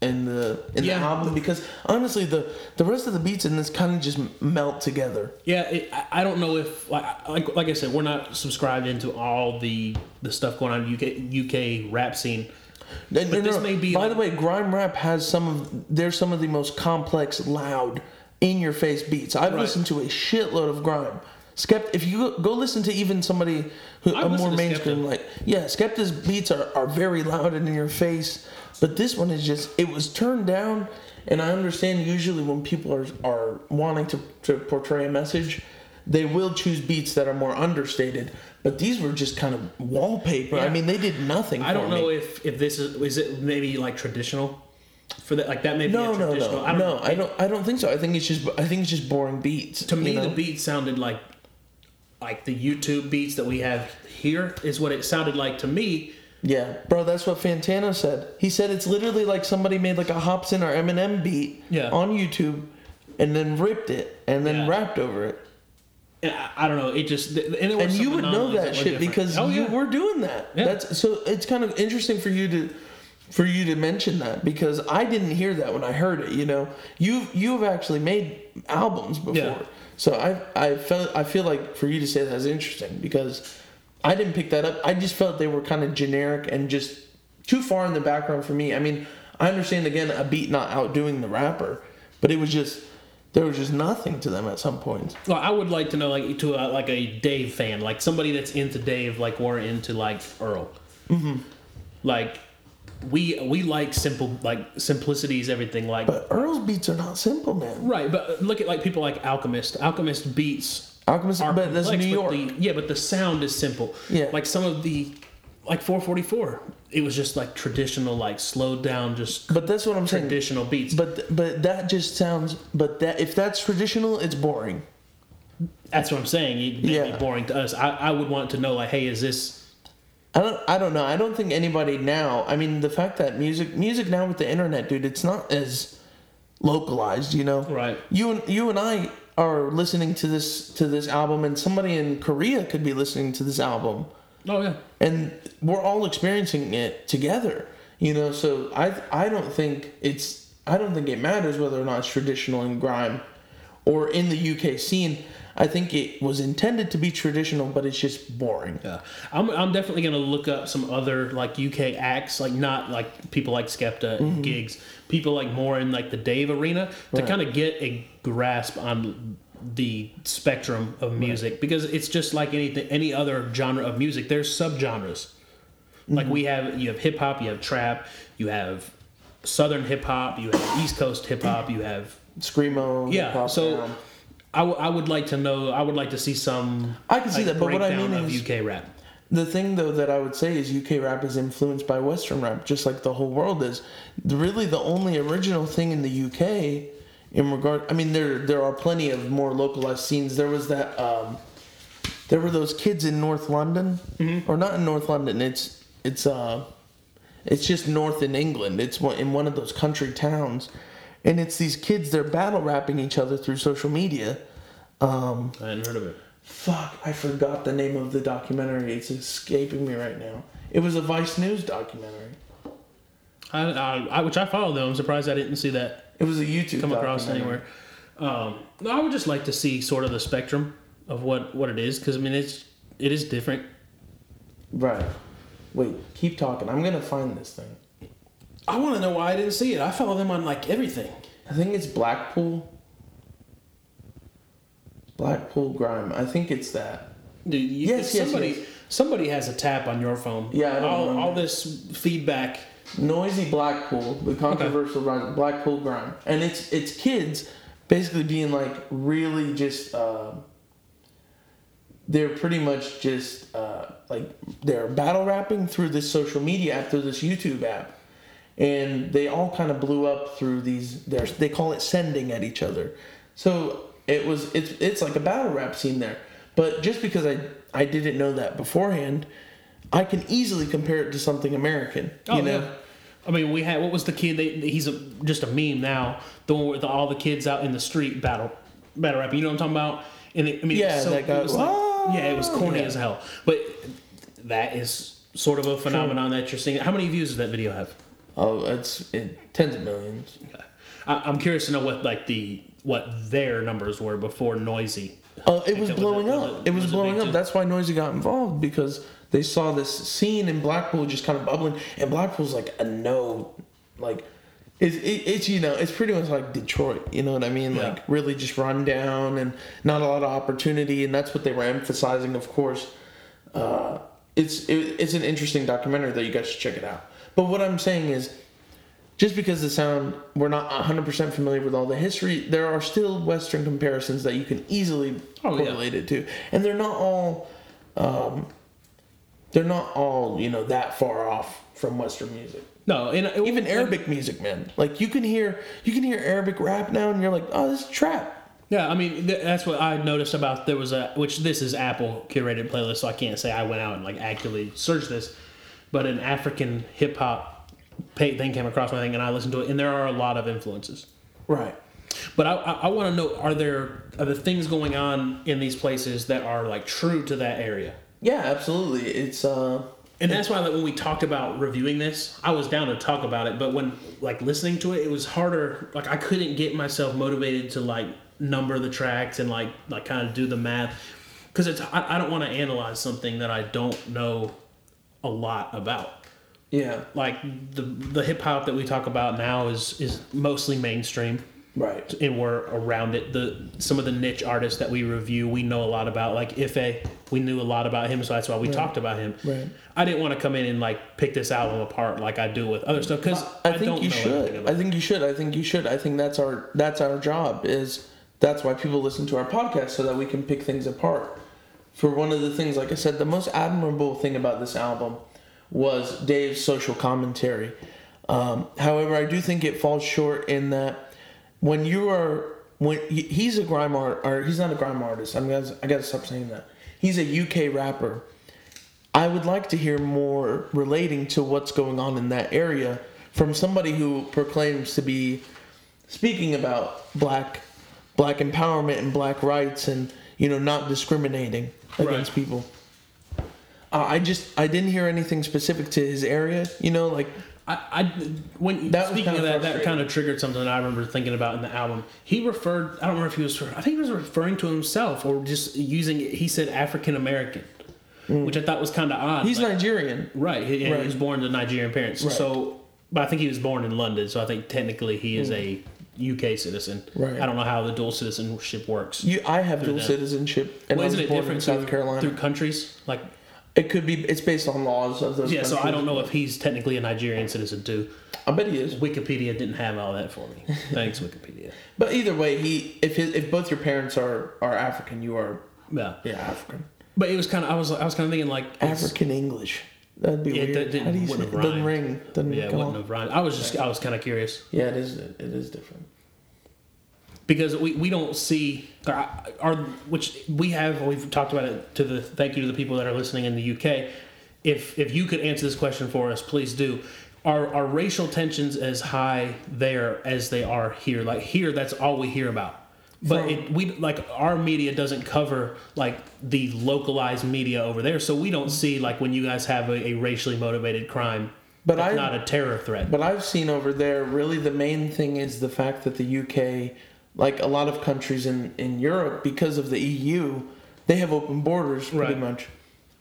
in the in Yeah. the album because honestly the the rest of the beats in this kind of just melt together. Yeah, it, I- don't know if like like like I said, we're not subscribed into all the the stuff going on in UK UK rap scene. No, no, this no. may be By like- the way, grime rap has some of there's some of the most complex, loud, in your face beats. I've Right. listened to a shitload of grime. Skept, if you go, go listen to even somebody who I've a more mainstream like yeah, Skepta's beats are, are very loud and in your face, but this one is just it was turned down. And I understand usually when people are are wanting to, to portray a message, they will choose beats that are more understated. But these were just kind of wallpaper. I mean, they did nothing. I don't for me. know if if this is is it maybe like traditional for that like that may be No, a no, traditional. no, I don't no. know. I don't. I don't think so. I think it's just. I think it's just boring beats. to me know? the beat sounded like like the YouTube beats that we have here is what it sounded like to me. Yeah, bro. That's what Fantano said. He said it's literally like somebody made like a Hopsin or Eminem beat Yeah. on YouTube, and then ripped it and then Yeah. rapped over it. I, don't know. It just and, were And you would know anomalies that shit different. because oh, you yeah. were doing that. Yeah. That's so. It's kind of interesting for you to. For you to mention that because I didn't hear that when I heard it, you know, you you've actually made albums before, Yeah. so I I felt I feel like for you to say that is interesting because I didn't pick that up. I just felt they were kind of generic and just too far in the background for me. I mean, I understand again a beat not outdoing the rapper, but it was just there was just nothing to them at some points. Well, I would like to know, like, to a, like a Dave fan, like somebody that's into Dave, like we're into like Earl. Mm-hmm. Like, we we like simple, like simplicity is everything. Like, But Earl's beats are not simple, man. right? But look at like people like Alchemist. Alchemist beats Alchemist, are but that's New York. the, yeah, but the sound is simple. Yeah. Like some of the, like 444, it was just like traditional, like slowed down, just But that's what I'm saying. traditional beats. But but that just sounds. But that if that's traditional, it's boring. That's what I'm saying. It may Yeah. be boring to us. I, I would want to know, like, hey, is this I don't. I don't know. I don't think anybody now. I mean, the fact that music music now with the internet, dude, it's not as localized. You know. right? You and you and I are listening to this to this album, and somebody in Korea could be listening to this album, Oh yeah. and we're all experiencing it together. You know. So I I don't think it's. I don't think it matters whether or not it's traditional in grime, or in the UK scene. I think it was intended to be traditional, but it's just boring. Yeah, I'm, I'm definitely gonna look up some other like UK acts, like not like people like Skepta and Giggs, people like more in like the Dave arena to Mm-hmm. Right. kind of get a grasp on the spectrum of music because it's just like anything, any other genre of music. There's subgenres. Like Mm-hmm. we have, you have hip hop, you have trap, you have southern hip hop, you have East Coast hip hop, you have Screamo. yeah. So sound. I, w- I would like to know. I would like to see some. I can see like, that, but what I mean is- UK rap. The thing, though, that I would say is UK rap is influenced by Western rap, just like the whole world is. The- Really, the only original thing in the UK, in regard, I mean, there there are plenty of more localized scenes. There was that, um, there were those kids in North London, or not in North London. It's it's uh, it's just north in England. It's in one of those country towns, and it's these kids. They're battle rapping each other through social media. Um, I hadn't heard of it. Fuck, I forgot the name of the documentary. It's escaping me right now. It was a Vice News documentary. I, I, I, which I follow though. I'm surprised I didn't see that It was a YouTube come across anywhere. Um, I would just like to see sort of the spectrum of what what it is because I mean it's it is different. Right. Wait, keep talking. I'm gonna find this thing. I want to know why I didn't see it. I follow them on like everything. I think it's Blackpool. Blackpool Grime. I think it's that. Dude, you, Yes, yes, somebody yes. somebody has a tap on your phone. Yeah, all, all this feedback. Noisy Blackpool, the controversial Grime, Blackpool Grime, and it's it's kids basically being like really just. Uh, they're pretty much just uh, like they're battle rapping through this social media app, through this YouTube app, and they all kind of blew up through these. They call it sending at each other, so it was it's it's like a battle rap scene there. But just because I I didn't know that beforehand, I can easily compare it to something American. Oh, you know. yeah. I mean, we had what was the kid? They, he's a, just a meme now. The one with all the kids out in the street battle battle rapping. You know what I'm talking about? And it, I mean, Yeah, so that guy- it was like- "Ah!" yeah, it was corny Yeah. as hell. But that is sort of a phenomenon that you're seeing. How many views does that video have? Oh, it's it, tens of millions. I, I'm curious to know what like the what their numbers were before Noisy. Oh, it was Was blowing up. it- was blowing up. That's why Noisy got involved because they saw this scene in Blackpool just kind of bubbling, and Blackpool's like a no, like it's it, it's you know it's pretty much like Detroit. You know what I mean? Yeah. Like really just run down and not a lot of opportunity, and that's what they were emphasizing. Of course, uh, it's it, it's an interesting documentary that you guys should check it out. But what I'm saying is just because the sound we're not 100% familiar with all the history there are still western comparisons that you can easily Oh, yeah. correlate it to. And they're not all um, they're not all you know that far off from western music. No, and it, even arabic music man. Like you can hear you can hear arabic rap now and you're like oh this is trap. Yeah, I mean th- that's what I noticed about there was a which this is Apple curated playlist, so I can't say I went out and like actively searched this, but an African hip hop thing came across my thing and I listened to it, and there are a lot of influences. right But I, I, I want to know are there are there things going on in these places that are like true to that area? yeah absolutely it's uh And that's why like, when we talked about reviewing this, I was down to talk about it, but when like listening to it, it was harder. Like I couldn't get myself motivated to like number the tracks and like like kind of do the math because it's I, I don't want to analyze something that I don't know a lot about. yeah Like the the hip hop that we talk about now is is mostly mainstream right and we're around it. The some of the niche artists that we review, we know a lot about. Like Ife, we knew a lot about him, so that's why we talked about him. Right. I didn't want to come in and like pick this album apart like I do with other stuff because I, I, think don't you should. I think you should. I think you should. I think that's our that's our job. Is that's why people listen to our podcast so that we can pick things apart. For one of the things, like I said, the most admirable thing about this album was Dave's social commentary. Um, however, I do think it falls short in that when you are when he's a grime art or he's not a grime artist. I'm gonna I gotta stop saying that. He's a UK rapper. I would like to hear more relating to what's going on in that area from somebody who proclaims to be speaking about black black empowerment and black rights and you know not discriminating against Right. people. Uh, I just I didn't hear anything specific to his area. You know, like I, I when That speaking of that, that kind of triggered something that I remember thinking about in the album. He referred. I don't remember if he was. I think he was referring to himself or just using. He said African American, which I thought was kind of odd. Mm. he's like- Nigerian. Right. He, Right. he was born to Nigerian parents. Right. So, but I think he was born in London. So I think technically he is a UK citizen. Right. I don't know how the dual citizenship works. You, I have dual that. citizenship, and well, isn't it different South through, Carolina. through countries? Like, It could be. It's based on laws of those. yeah. So I don't know if he's technically a Nigerian citizen too. I bet he is. Wikipedia didn't have all that for me. Thanks, Wikipedia. But either way, he if his, if both your parents are are African, you are Yeah. yeah African. But it was kind of. I was. I was kind of thinking like. African English. That'd be Yeah, weird. that didn't- How do you say wouldn't it? Doesn't ring. Doesn't Yeah, come wouldn't on. have rhymed. I was just. I was kind of curious. Yeah, it is. It is different. because we, we don't see our, our which we have we've talked about it to the thank you to the people that are listening in the UK if if you could answer this question for us please do are are racial tensions as high there as they are here like here that's all we hear about but it, we like our media doesn't cover like the localized media over there so we don't see like when you guys have a, a racially motivated crime But I- not a terror threat But I've seen over there, really the main thing is the fact that the UK, like a lot of countries in, in Europe, because of the EU, they have open borders pretty Right. much.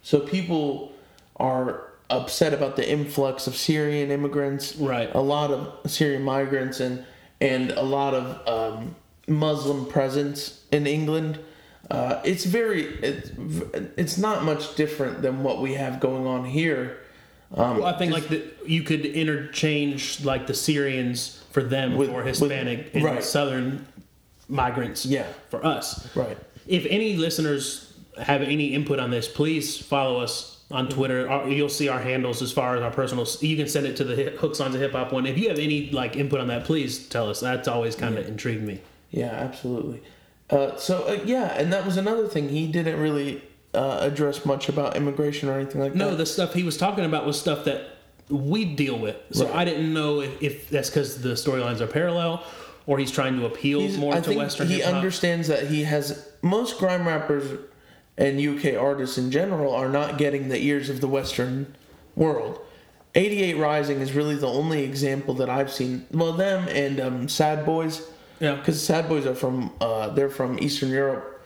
So people are upset about the influx of Syrian immigrants, Right. a lot of Syrian migrants, and, and a lot of um, Muslim presence in England. Uh, it's very, it's, it's not much different than what we have going on here. Um, Well, I think like the, you could interchange like the Syrians for them With- or with- Hispanic and right. Southern migrants Yeah. for us. Right. If any listeners have any input on this, please follow us on Twitter. You'll see our handles as far as our personal. You can send it to the Hooks on the Hip Hop one. If you have any like input on that, please tell us. That's always kind of intrigued me. Yeah, absolutely. Uh, so uh, yeah, and that was another thing. He didn't really uh, address much about immigration or anything like No, that. No, the stuff he was talking about was stuff that we deal with. So Right. I didn't know if, if that's because the storylines are parallel, or he's trying to appeal He's- more I to Western he hip hop. understands that he has most grime rappers and UK artists in general are not getting the ears of the Western world. 88 Rising is really the only example that I've seen. Well, them and um, Sad Boys, yeah, because Sad Boys are from uh, they're from Eastern Europe,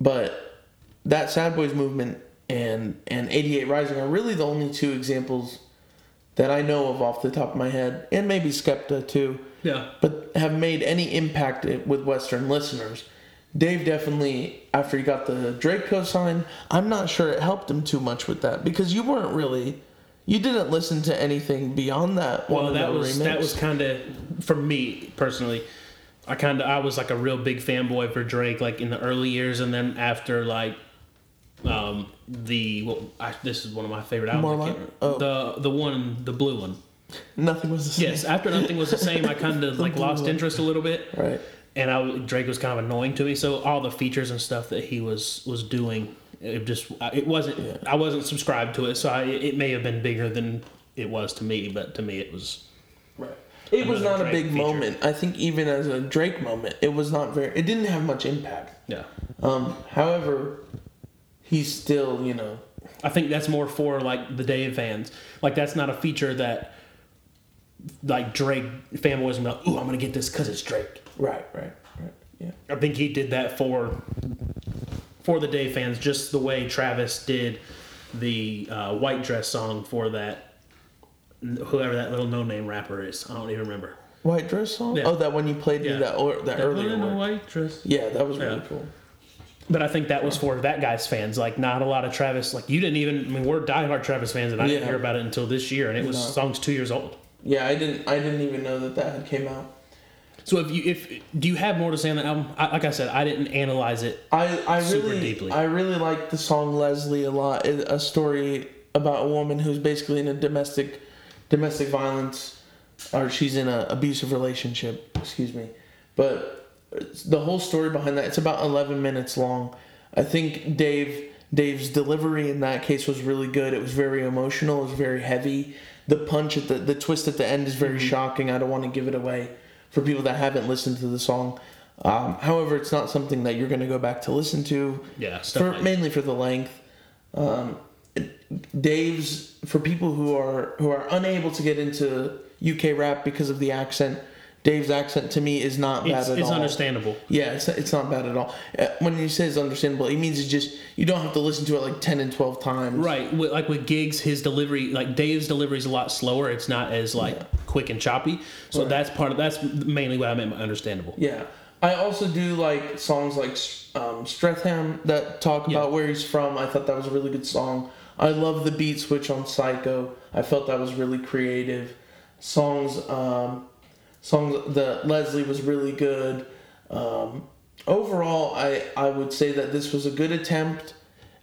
but that Sad Boys movement and and 88 Rising are really the only two examples that I know of off the top of my head, and maybe Skepta too yeah. but have made any impact with Western listeners. Dave definitely, after he got the Drake co-sign, I'm not sure it helped him too much with that because you weren't really, you didn't listen to anything beyond that. Well, that was remix. that was kind of for me personally. I kind of I was like a real big fanboy for Drake, like in the early years, and then after like um the well, I, this is one of my favorite albums. More I can't oh. The the one the blue one. nothing was the same. Yes, after nothing was the same, I kind of like lost one. interest a little bit. Right. and I, Drake was kind of annoying to me. So all the features and stuff that he was was doing, it just it wasn't. I wasn't subscribed to it, so I, it may have been bigger than it was to me, but to me it was. Right. It was not a big feature. moment. I think even as a Drake moment, it was not very. It didn't have much impact. Yeah, Um, however, he's still, you know, I think that's more for like the Dave fans. Like that's not a feature that like Drake fanboys like, ooh, I'm gonna get this because it's Drake. right, right, right. Yeah. I think he did that for for the Dave fans, just the way Travis did the uh, white dress song for that whoever that little no name rapper is. I don't even remember. White dress song. Yeah. Oh, that one you played me Yeah. that or, that That earlier one in a white dress. Yeah, that was really Yeah. cool. But I think that was for that guy's fans. Like not a lot of Travis. Like you didn't even. I mean, we're diehard Travis fans, and I didn't hear about it until this year, and it was No. song's two years old. Yeah, I didn't. I didn't even know that that had came out. So if you if do you have more to say on the album? I, like I said, I didn't analyze it. I I Super really deeply. I really like the song Leslie a lot. It, a story about a woman who's basically in a domestic domestic violence, or she's in an abusive relationship. Excuse me, but the whole story behind that it's about 11 minutes long. I think Dave Dave's delivery in that case was really good. It was very emotional. It was very heavy. The punch at the the twist at the end is very shocking. I don't want to give it away for people that haven't listened to the song. Um, however, it's not something that you're going to go back to listen to Yeah, for mainly for the length. Um, Dave's for people who are who are unable to get into UK rap because of the accent. Dave's accent to me is not bad it's, at it's all. understandable. Yeah, it's, it's not bad at all. Uh, When he says understandable, he means it's just you don't have to listen to it like ten and twelve times. Right, with, like with Giggs, his delivery, like Dave's delivery is a lot slower. It's not as like quick and choppy. So Right. that's part of that's mainly what I meant by understandable. Yeah. I also do like songs like um, Streatham that talk Yeah. about where he's from. I thought that was a really good song. I love the beat switch on Psycho. I felt that was really creative. Songs, um, songs that Leslie was really good. Um, overall, I, I would say that this was a good attempt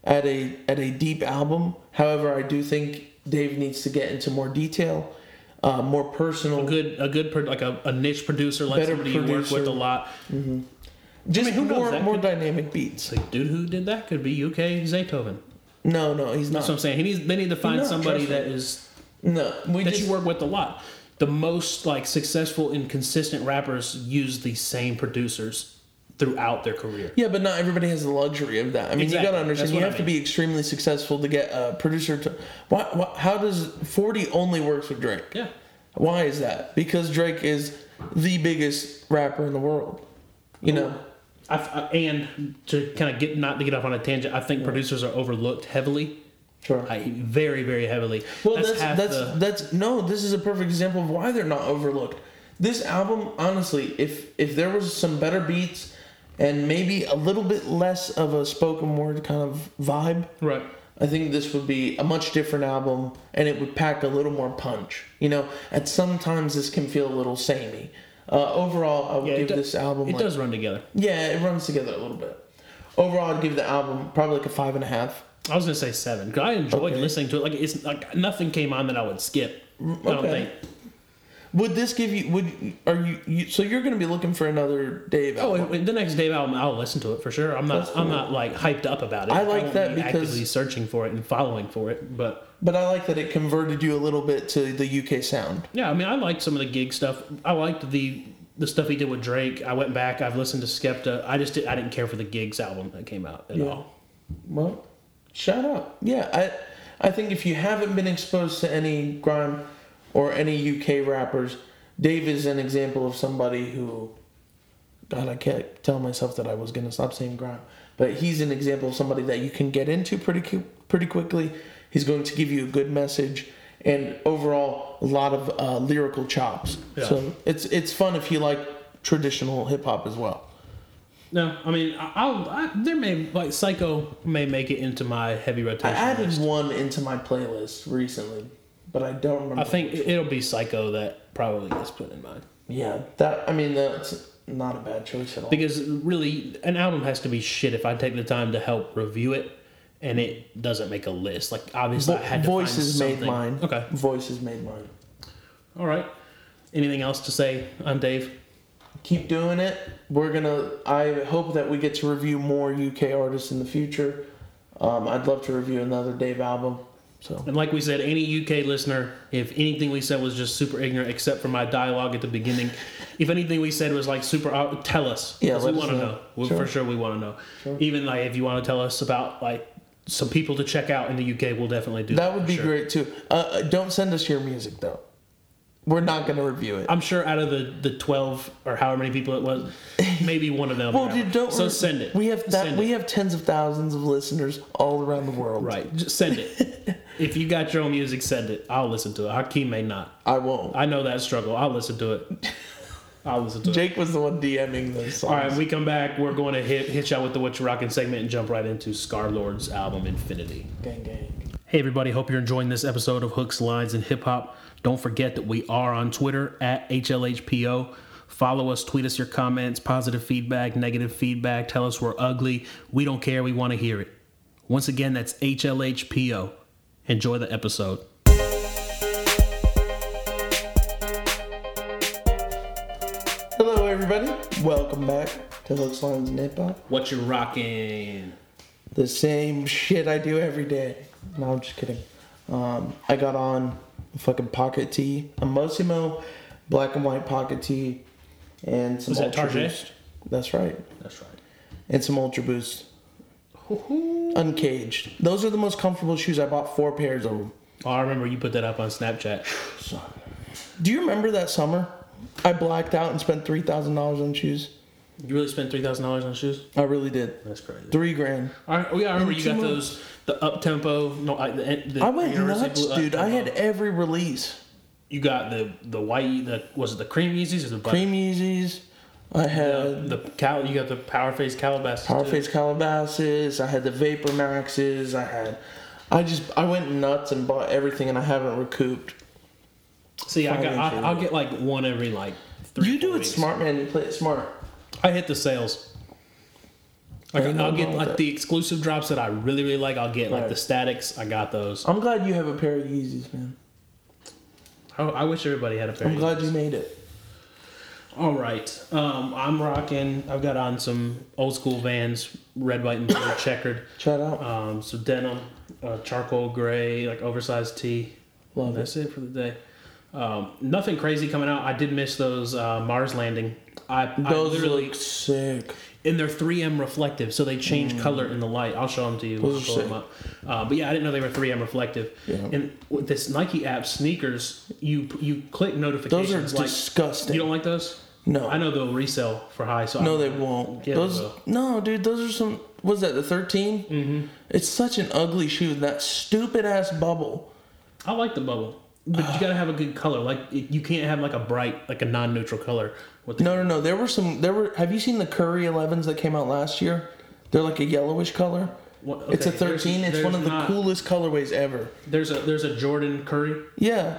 at a at a deep album. However, I do think Dave needs to get into more detail, uh, more personal. A good, a good, pro- like a, a niche producer, like somebody you work with a lot. just I mean, more more could- dynamic beats. Like, dude, who did that could be UK Zaytoven. No, no, he's not. That's what I'm saying. He needs, they need to find No, somebody that is No, we that just you work with a lot. The most like successful and consistent rappers use the same producers throughout their career. yeah, but not everybody has the luxury of that. I mean, Exactly. you gotta understand. You I have to be extremely successful to get a producer to. Why, why? How does Forty only works with Drake? Yeah. Why is that? Because Drake is the biggest rapper in the world. You know. I, I, and to kind of get not to get off on a tangent, I think producers are overlooked heavily, Sure. I, very very heavily. Well, that's half that's the- that's no. This is a perfect example of why they're not overlooked. This album, honestly, if if there was some better beats and maybe a little bit less of a spoken word kind of vibe, right. I think this would be a much different album, and it would pack a little more punch. You know, at sometimes this can feel a little samey. Uh, overall, I would Yeah, give do- this album. It like, does run together. Yeah, it runs together a little bit. Overall, I'd give the album probably like a five and a half. I was gonna say seven because I enjoyed Okay. listening to it. Like it's like nothing came on that I would skip. I don't okay. think. Would this give you? Would are you? you so you're going to be looking for another Dave Oh, album? the next Dave album, I'll listen to it for sure. I'm not. That's I'm not like hyped up about it. I like won't that be because- actively searching for it and following for it. But but I like that it converted you a little bit to the UK sound. yeah, I mean, I liked some of the gig stuff. I liked the the stuff he did with Drake. I went back. I've listened to Skepta. I just did, I didn't care for the Giggs album that came out at Yeah. all. Well, shout out. Yeah, I I think if you haven't been exposed to any grime or any UK rappers, Dave is an example of somebody who God, I can't tell myself that I was to stop saying grime. But he's an example of somebody that you can get into pretty pretty quickly. He's going to give you a good message and overall a lot of uh, lyrical chops. Yeah. So it's it's fun if you like traditional hip hop as well. No, I mean, I- I'll. I, there may like Psycho may make it into my heavy rotation. I added list. one into my playlist recently, but I don't remember. I think it'll be Psycho that probably gets put in mine. Yeah, that I mean that's not a bad choice at all. Because really, an album has to be shit if I take the time to help review it, and it doesn't make a list. Like obviously, I had to Voices made mine. Okay, Voices made mine. all right. Anything else to say? I'm Dave. Keep doing it. We're gonna. I hope that we get to review more UK artists in the future. Um, I'd love to review another Dave album. So And like we said, any UK listener, if anything we said was just super ignorant, except for my dialogue at the beginning, if anything we said was like super, uh, tell us. Yeah, we want to know. know. Sure. For sure, we want to know. Sure. Even like if you want to tell us about like some people to check out in the UK, we'll definitely do that. that would be sure. great too. Uh, Uh, don't send us your music though. We're not gonna review it. I'm sure out of the, the 12 or however many people it was, maybe one of them. well, dude, don't. So re- send it. We have that. Send We it. have tens of thousands of listeners all around the world. Right. Just send it. if you got your own music, send it. I'll listen to it. Hakeem may not. I won't. I know that struggle. I'll listen to it. I'll listen to it. Jake was the one DMing songs. All right, we come back, we're going to hit hit y'all with the What You Rockin' segment and jump right into Scarlxrd's album Infinity. Gang, gang. Hey everybody, hope you're enjoying this episode of Hooks, Lines, and Hip Hop. Don't forget that we are on Twitter at HLHPO. Follow us, tweet us your comments, positive feedback, negative feedback. Tell us we're ugly. We don't care. We want to hear it. Once again, that's HLHPO. Enjoy the episode. Hello, everybody. Welcome back to Hooks, Lines, and Hip Hop. What you rocking? The same shit I do every day. No, I'm just kidding. Um, I got on a fucking pocket tee, a Mossimo black and white pocket tee, and some Was that Ultra Target? Boost. That's right. That's right. And some Ultra Boost. Uncaged. Those are the most comfortable shoes. I bought four pairs of them. Oh, I remember you put that up on Snapchat. Do you remember that summer? I blacked out and spent three thousand dollars on shoes. You really spent three thousand dollars on shoes? I really did. That's crazy. Three grand. All right, oh yeah, I remember you got months. those the up tempo. No, I, the, the I went nuts, dude. I had every release. You got the the white. The was it the cream Yeezys or the black? Cream Yeezys. I had The, the cal. You got the Powerphase Calabasas. Power too. Face Calabasas. I had the Vapor Maxes. I had. I just I went nuts and bought everything, and I haven't recouped. See, I got. I, I'll get like one every like. Three, you do it weeks. smart, man. You play it smart. I hit the sales. Like Ain't I'll get like that. the exclusive drops that I really really like. I'll get like the statics. I got those. I'm glad you have a pair of Yeezys, man. I, I wish everybody had a pair. I'm glad you made it. All right. Um, I'm rocking. I've got on some old school Vans, red, white, and blue, checkered. Shout out. Um, so denim, uh, charcoal gray, like oversized tee. Love it. That's it for the day. Um, nothing crazy coming out. I did miss those uh, Mars landing. I, I Those literally look sick. and they're 3M reflective, so they change color in the light. I'll show them to you. I Mm. Those are them sick. up. Uh, but yeah, I didn't know they were 3M reflective. Yeah. And with this Nike app, sneakers, you you click notifications. Those are like disgusting. you don't like those? No, I know they'll resell for high. So no, I, they won't. Yeah, those no, dude. Those are some. Was that the 13? Mm-hmm. It's such an ugly shoe. That stupid ass bubble. I like the bubble, but you gotta have a good color. Like it- you can't have like a bright, like a non-neutral color. With the, No, no, no. There were some. There were. Have you seen the Curry 11s that came out last year? They're like a yellowish color. What- it's a okay, there's- 13. It's there's one of the not- coolest colorways ever. There's a there's a Jordan Curry. Yeah.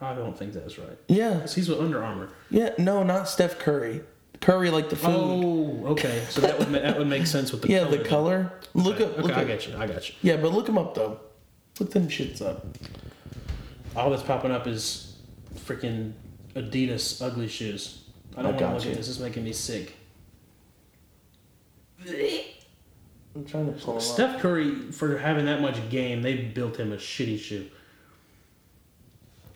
I don't think that's right. Yeah, 'Cause He's with Under Armour. yeah. No, not Steph Curry. Curry like the food. Oh, okay. So that would ma- that would make sense with the yeah, color. the color. Look up. okay, Look I up. get you. I got you. Yeah, but look them up though. Look them shits up. All that's popping up is freaking Adidas ugly shoes. I don't want to look you. at this. This is making me sick. I'm trying to pull them up. Steph Curry, for having that much game, they built him a shitty shoe.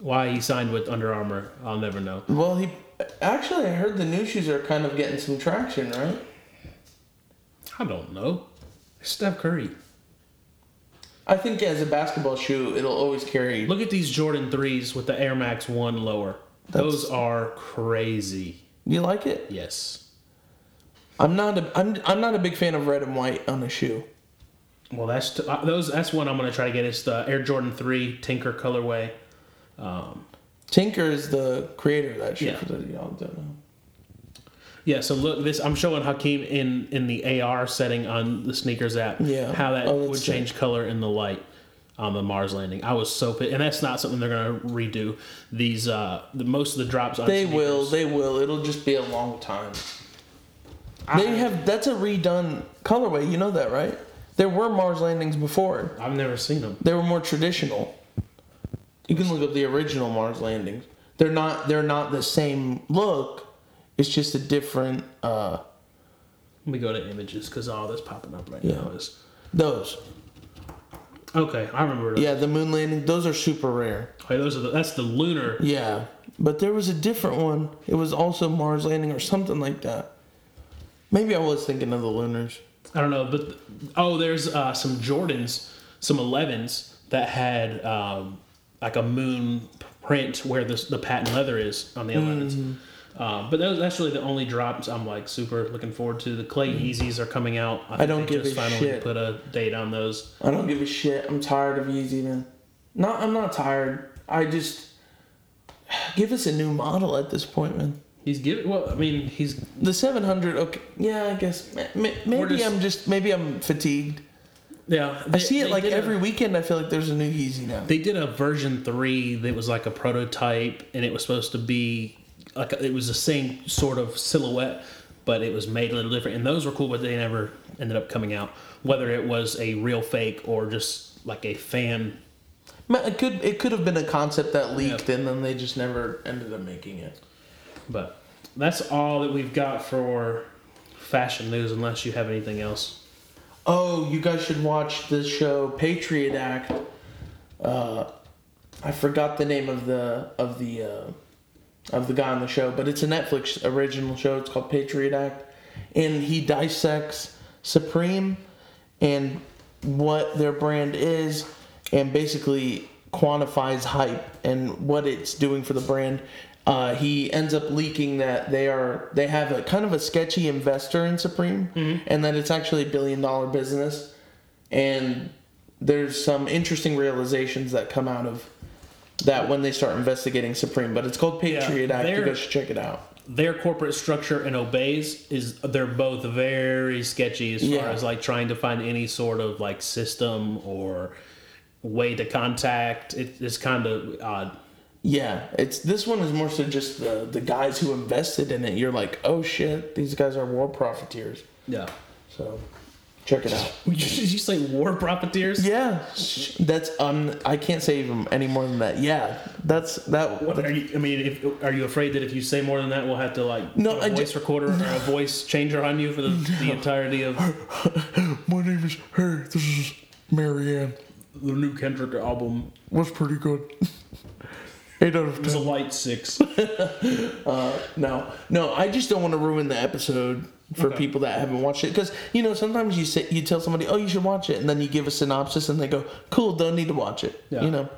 Why he signed with Under Armour, I'll never know. Well, he actually I heard the new shoes are kind of getting some traction, right? I don't know. Steph Curry. I think as a basketball shoe, it'll always carry. Look at these Jordan 3s with the Air Max 1 lower. Those are crazy. You like it? Yes. I'm not a I'm I'm not a big fan of red and white on a shoe. Well, that's t- uh, those. That's one I'm gonna try to get. It's the Air Jordan 3 Tinker colorway. Um, Tinker is the creator of that shoe. Yeah. For the y'all don't know. yeah. So look, this I'm showing Hakeem in in the AR setting on the sneakers app. Yeah. How that Oh, that's would sick. change color in the light on the Mars landing. I was so pissed, and that's not something they're gonna redo. These uh, the most of the drops on They sneakers, will. They will. It'll just be a long time. I- They have. That's a redone colorway. You know that, right? There were Mars landings before. I've never seen them. They were more traditional. You can look up the original Mars landings. They're not. They're not the same look. It's just a different. uh Let me go to images because all this popping up right Yeah. now is Those. okay. I remember. Those. Yeah, the moon landing. Those are super rare. Okay, those are the, that's the lunar. Yeah, but there was a different one. It was also Mars landing or something like that. Maybe I was thinking of the lunars. I don't know, but oh, there's uh, some Jordans, some 11s that had um, like a moon print where the the patent leather is on the 11s. Mm-hmm. Um, but those, that's really the only drops I'm like super looking forward to. The Clay Yeezys are coming out. Mm-hmm. I don't give just a finally shit. put a date on those. I don't give a shit. I'm tired of Yeezy, man. Not. I'm not tired. I just give us a new model at this point, man. He's giving well. I mean, he's The 700. Okay. Yeah, I guess. ma- ma- Maybe just- I'm just. Maybe I'm fatigued. Yeah. I see it like did a- every weekend. I feel like there's a new Yeezy now. They did a version three that was like a prototype, and it was supposed to be like it was the same sort of silhouette, but it was made a little different. And those were cool, but they never ended up coming out. Whether it was a real fake or just like a fan. It could. It could have been a concept that leaked and then they just never ended up making it. But that's all that we've got for fashion news, unless you have anything else. Oh, you guys should watch the show Patriot Act. Uh, I forgot the name of the of the uh, of the guy on the show, but it's a Netflix original show. It's called Patriot Act, and he dissects Supreme and what their brand is, and basically quantifies hype and what it's doing for the brand. Uh, he ends up leaking that they are they have a kind of a sketchy investor in Supreme, and that it's actually a billion dollar business, and there's some interesting realizations that come out of that when they start investigating Supreme. But it's called Patriot Act. You guys should check it out. Their corporate structure and obeys is they're both very sketchy as far Yeah. as like trying to find any sort of like system or way to contact. It, it's kind of odd. Yeah, it's this one is more so just the the guys who invested in it. You're like, oh shit, these guys are war profiteers. Yeah. So check it out. Did you say war profiteers? Yeah, that's um. I can't say even any more than that. Yeah, that's that. What are you? I mean, if, are you afraid that if you say more than that, we'll have to like No, a voice recorder or a voice changer on you for the, the entirety of My name is. Hey, this is Marianne. the new Kendrick album? Was pretty good. Eight out of It was a light six. Uh, no, no, I just don't want to ruin the episode for Okay. people that haven't watched it because you know sometimes you say you tell somebody, oh, you should watch it, and then you give a synopsis and they go, cool, don't need to watch it. Yeah. You know,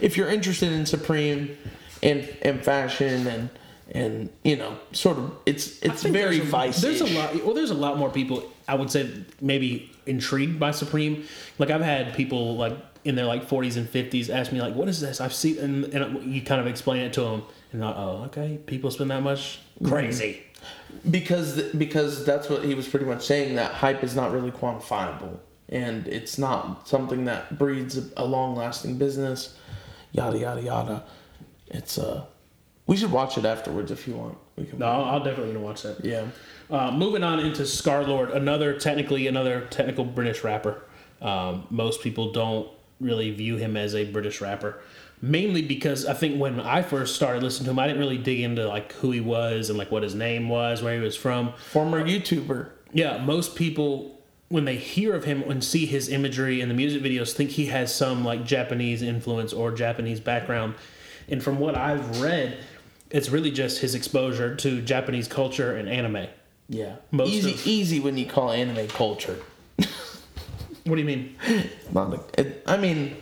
if you're interested in Supreme and and fashion and and you know sort of it's it's very vice. There's a lot. Well, there's a lot more people. I would say maybe intrigued by Supreme. Like I've had people like in their like 40s and 50s ask me like, "What is this?" I've seen, and, and you kind of explain it to them, and they're like, "Oh, okay, people spend that much, crazy." because because that's what he was pretty much saying that hype is not really quantifiable and it's not something that breeds a, long lasting business yada yada yada It's uh, we should watch it afterwards if you want. We can. No, I'll, I'll definitely gonna watch that. Yeah. Uh, moving on into Scarlxrd, another technically another technical British rapper. Um, most people don't really view him as a British rapper, mainly because I think when I first started listening to him, I didn't really dig into like who he was and like what his name was, where he was from. Former YouTuber. Yeah, most people when they hear of him and see his imagery in the music videos think he has some like Japanese influence or Japanese background. And from what I've read, it's really just his exposure to Japanese culture and anime. Yeah. Most easy, of- easy when you call anime culture. What do you mean? Not a, it, I mean,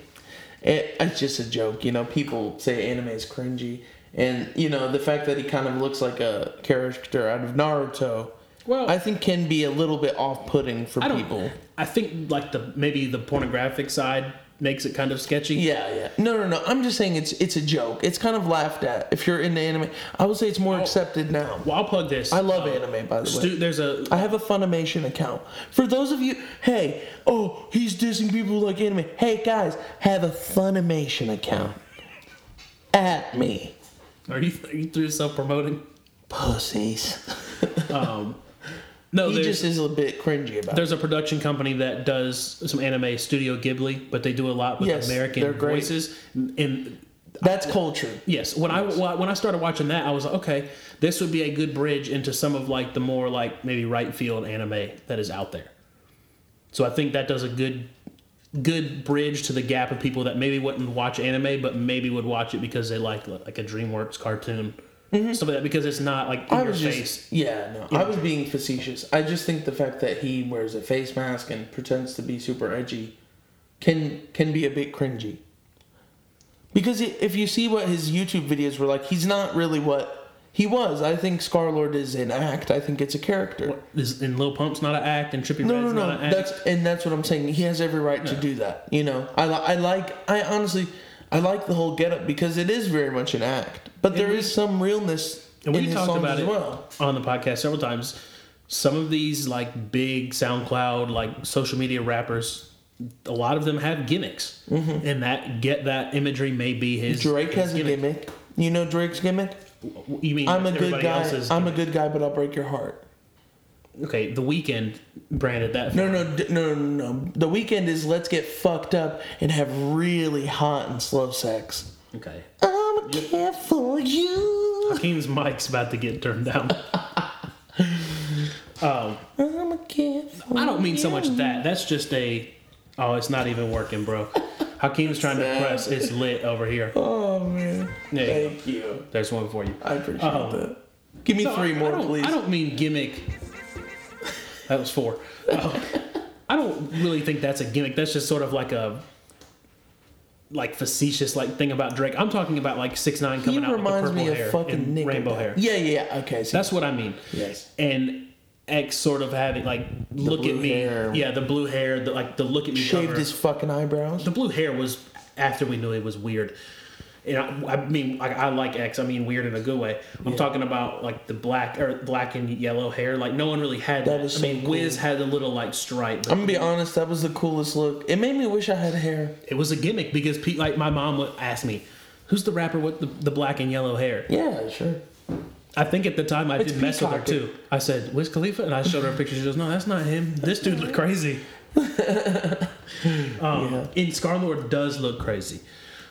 it, it's just a joke. You know, people say anime is cringy, and you know the fact that he kind of looks like a character out of Naruto. Well, I think can be a little bit off-putting for I people. I think like the maybe the pornographic side makes it kind of sketchy. Yeah, yeah. No, no, no. I'm just saying it's it's a joke. It's kind of laughed at if you're into anime. I would say it's more Oh. accepted now. Well, I'll plug this. I love Uh, anime, by the way. There's a I have a Funimation account. For those of you, hey, oh, he's dissing people who like anime. Hey guys, have a Funimation account. At me, are you are you through self promoting? pussies. No, He just is a bit cringy about. it. there's a production company that does some anime, Studio Ghibli, but they do a lot with Yes, American voices. And That's culture. yes, when I when I started watching that, I was like, okay, this would be a good bridge into some of like the more like maybe right field anime that is out there. So I think that does a good good bridge to the gap of people that maybe wouldn't watch anime, but maybe would watch it because they like like a DreamWorks cartoon, stuff like that. Because it's not like in Mm-hmm. I your was face. just, yeah, no, I was being facetious. I just think the fact that he wears a face mask and pretends to be super edgy can can be a bit cringy. Because if you see what his YouTube videos were like, he's not really what he was. I think Scarlxrd is an act. I think it's a character. Is in Lil Pump's not an act, and Trippie No, no, Redd's no. not an act. That's and that's what I'm saying. He has every right to do that. You know, I I like I honestly I like the whole getup because it is very much an act, but there we- some realness And we talked about as it well. on the podcast several times. Some of these like big SoundCloud like social media rappers, a lot of them have gimmicks, and that get that imagery may be his. Mm-hmm. Drake his has a gimmick. You know Drake's gimmick? You mean I'm a good guy. I'm a good guy, but I'll break your heart. Okay, the Weeknd branded that. No, no, no, no, no. The Weeknd is let's get fucked up and have really hot and slow sex. Okay. I'm care for you. Hakeem's mic's about to get turned down. um, I'm a care for I don't mean so much that. That's just a. Oh, it's not even working, bro. Hakeem's trying to press. It's lit over here. Oh man. There. Thank you. There's one for you. I appreciate Oh. that. Give me No, three I- more, I please. I don't mean gimmick. That was four. Uh, I don't really think that's a gimmick. That's just sort of like a like facetious like thing about Drake. I'm talking about like six nine he coming out with the reminds purple me hair of fucking and rainbow hair. Yeah, yeah. Okay. So That's what I mean. yes. And X sort of having like look at me. hair. Yeah, the blue hair. The, like the look at me. Shaved cover. his fucking eyebrows. The blue hair was after we knew it was weird. And I, I mean, I, I like X. I mean, weird in a good way. I'm talking about like the black or black and yellow hair. Like no one really had that. That is I so mean, Wiz had a little like stripe. I'm gonna be honest. That was the coolest look. It made me wish I had hair. it was a gimmick because pe- like my mom would ask me, "Who's the rapper with the, the black and yellow hair?" Yeah, sure. I think at the time I It's did mess with her too. I said, "Wiz Khalifa," and I showed her a picture. She goes, "No, that's not him. This dude look crazy." um, Yeah. And Scarlxrd does look crazy.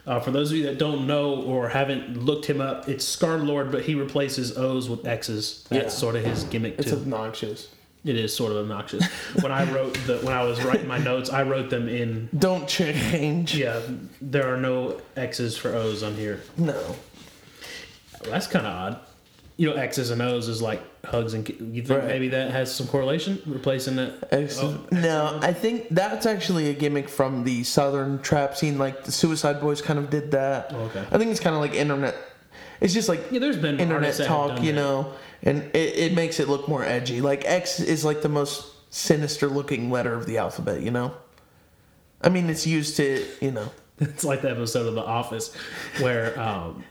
Uh, for those of you that don't know or haven't looked him up, it's Scar Lord, but he replaces O's with X's. That's Yeah. sort of his gimmick It's too. obnoxious. it is sort of obnoxious. when I wrote the when I was writing my notes, I wrote them in. Don't change. Yeah, there are no X's for O's on here. No. Well, that's kind of odd. You know, X's and O's is like hugs and ki- you think Right. maybe that has some correlation replacing that. Ex- Oh, no, I think that's actually a gimmick from the southern trap scene. Like the Suicideboys kind of did that. Oh, okay. I think it's kind of like internet. It's just like Yeah, there's been internet that talk, you that. know, and it, it makes it look more edgy. Like X is like the most sinister looking letter of the alphabet, you know. I mean, it's used to, you know. It's like the episode of The Office where um,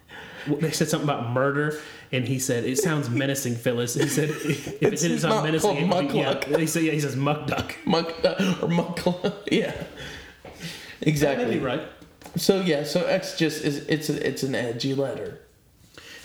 they said something about murder, and he said it sounds menacing, Phyllis. He said if it It's didn't sound menacing, it would be- yeah. He said yeah, he says muck duck. Muck or muck. yeah. Exactly. Right. So yeah, so X just is it's a, it's an edgy letter.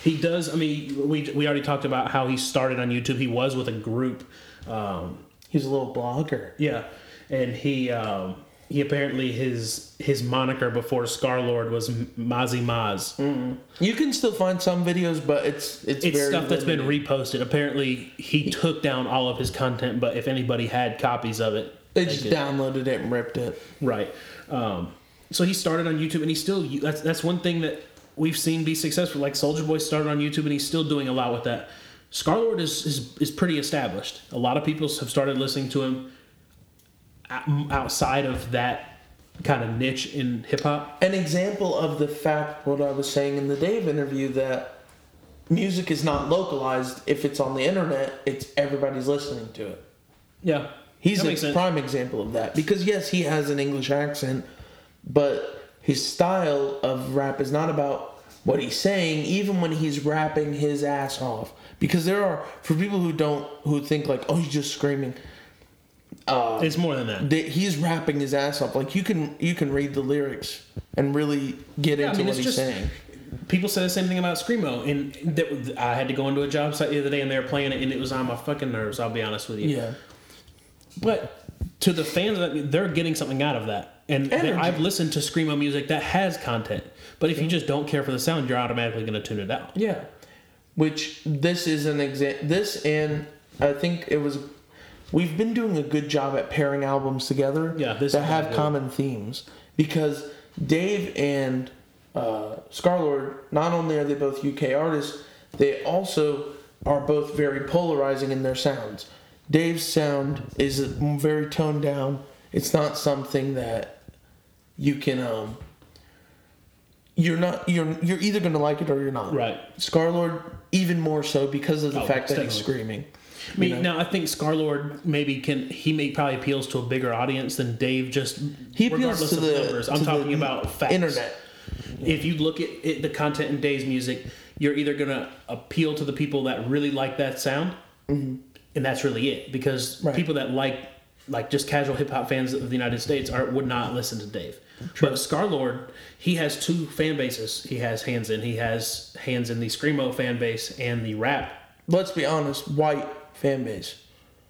He does. I mean, we we already talked about how he started on YouTube. He was with a group. Um, He's a little blogger. yeah, and he um, he apparently his his moniker before Scarlxrd was M- Mazzi Maz. You can still find some videos, but it's it's, It's very stuff that's been reposted. Apparently, he took down all of his content, but if anybody had copies of it, They just could- downloaded it and ripped it. Right. Um, so he started on YouTube, and he still that's that's one thing that we've seen be successful. Like Soulja Boy started on YouTube, and he's still doing a lot with that. Scarlxrd is, is is pretty established. A lot of people have started listening to him outside of that kind of niche in hip hop. An example of the fact what I was saying in the Dave interview that music is not localized. If it's on the internet, it's everybody's listening to it. Yeah, He's a sense. prime example of that because yes, he has an English accent, but his style of rap is not about what he's saying, even when he's rapping his ass off. Because there are for people who don't who think like, oh, he's just screaming. Uh, It's more than that. that he's rapping his ass off. Like you can you can read the lyrics and really get Yeah, I into mean, what he's just- saying. People say the same thing about screamo, and that, I had to go into a job site the other day, and they were playing it, and it was on my fucking nerves. I'll be honest with you. Yeah. But to the fans, they're getting something out of that. And Energy. I've listened to screamo music that has content. But if you just don't care for the sound, you're automatically going to tune it out. Yeah. Which this is an example. This and I think it was. We've been doing a good job at pairing albums together. Yeah, this that have good. common themes because Dave and uh, Scarlxrd. Not only are they both UK artists, they also are both very polarizing in their sounds. Dave's sound is very toned down. It's not something that you can um. You're not. You're you're either gonna like it or you're not. Right. Scarlxrd even more so because of the Oh, fact that he's screaming. I mean, You know? now I think Scarlxrd maybe can he may probably appeals to a bigger audience than Dave. Just He appeals regardless to of the numbers, I'm talking about facts. internet. If you look at it, the content in Dave's music, you're either gonna appeal to the people that really like that sound, and that's really it. Because Mm-hmm. Right. people that like like just casual hip hop fans of the United States are would not listen to Dave. But Scarlxrd, he has two fan bases. He has hands in. He has hands in the screamo fan base and the rap. Let's be honest, white fan base.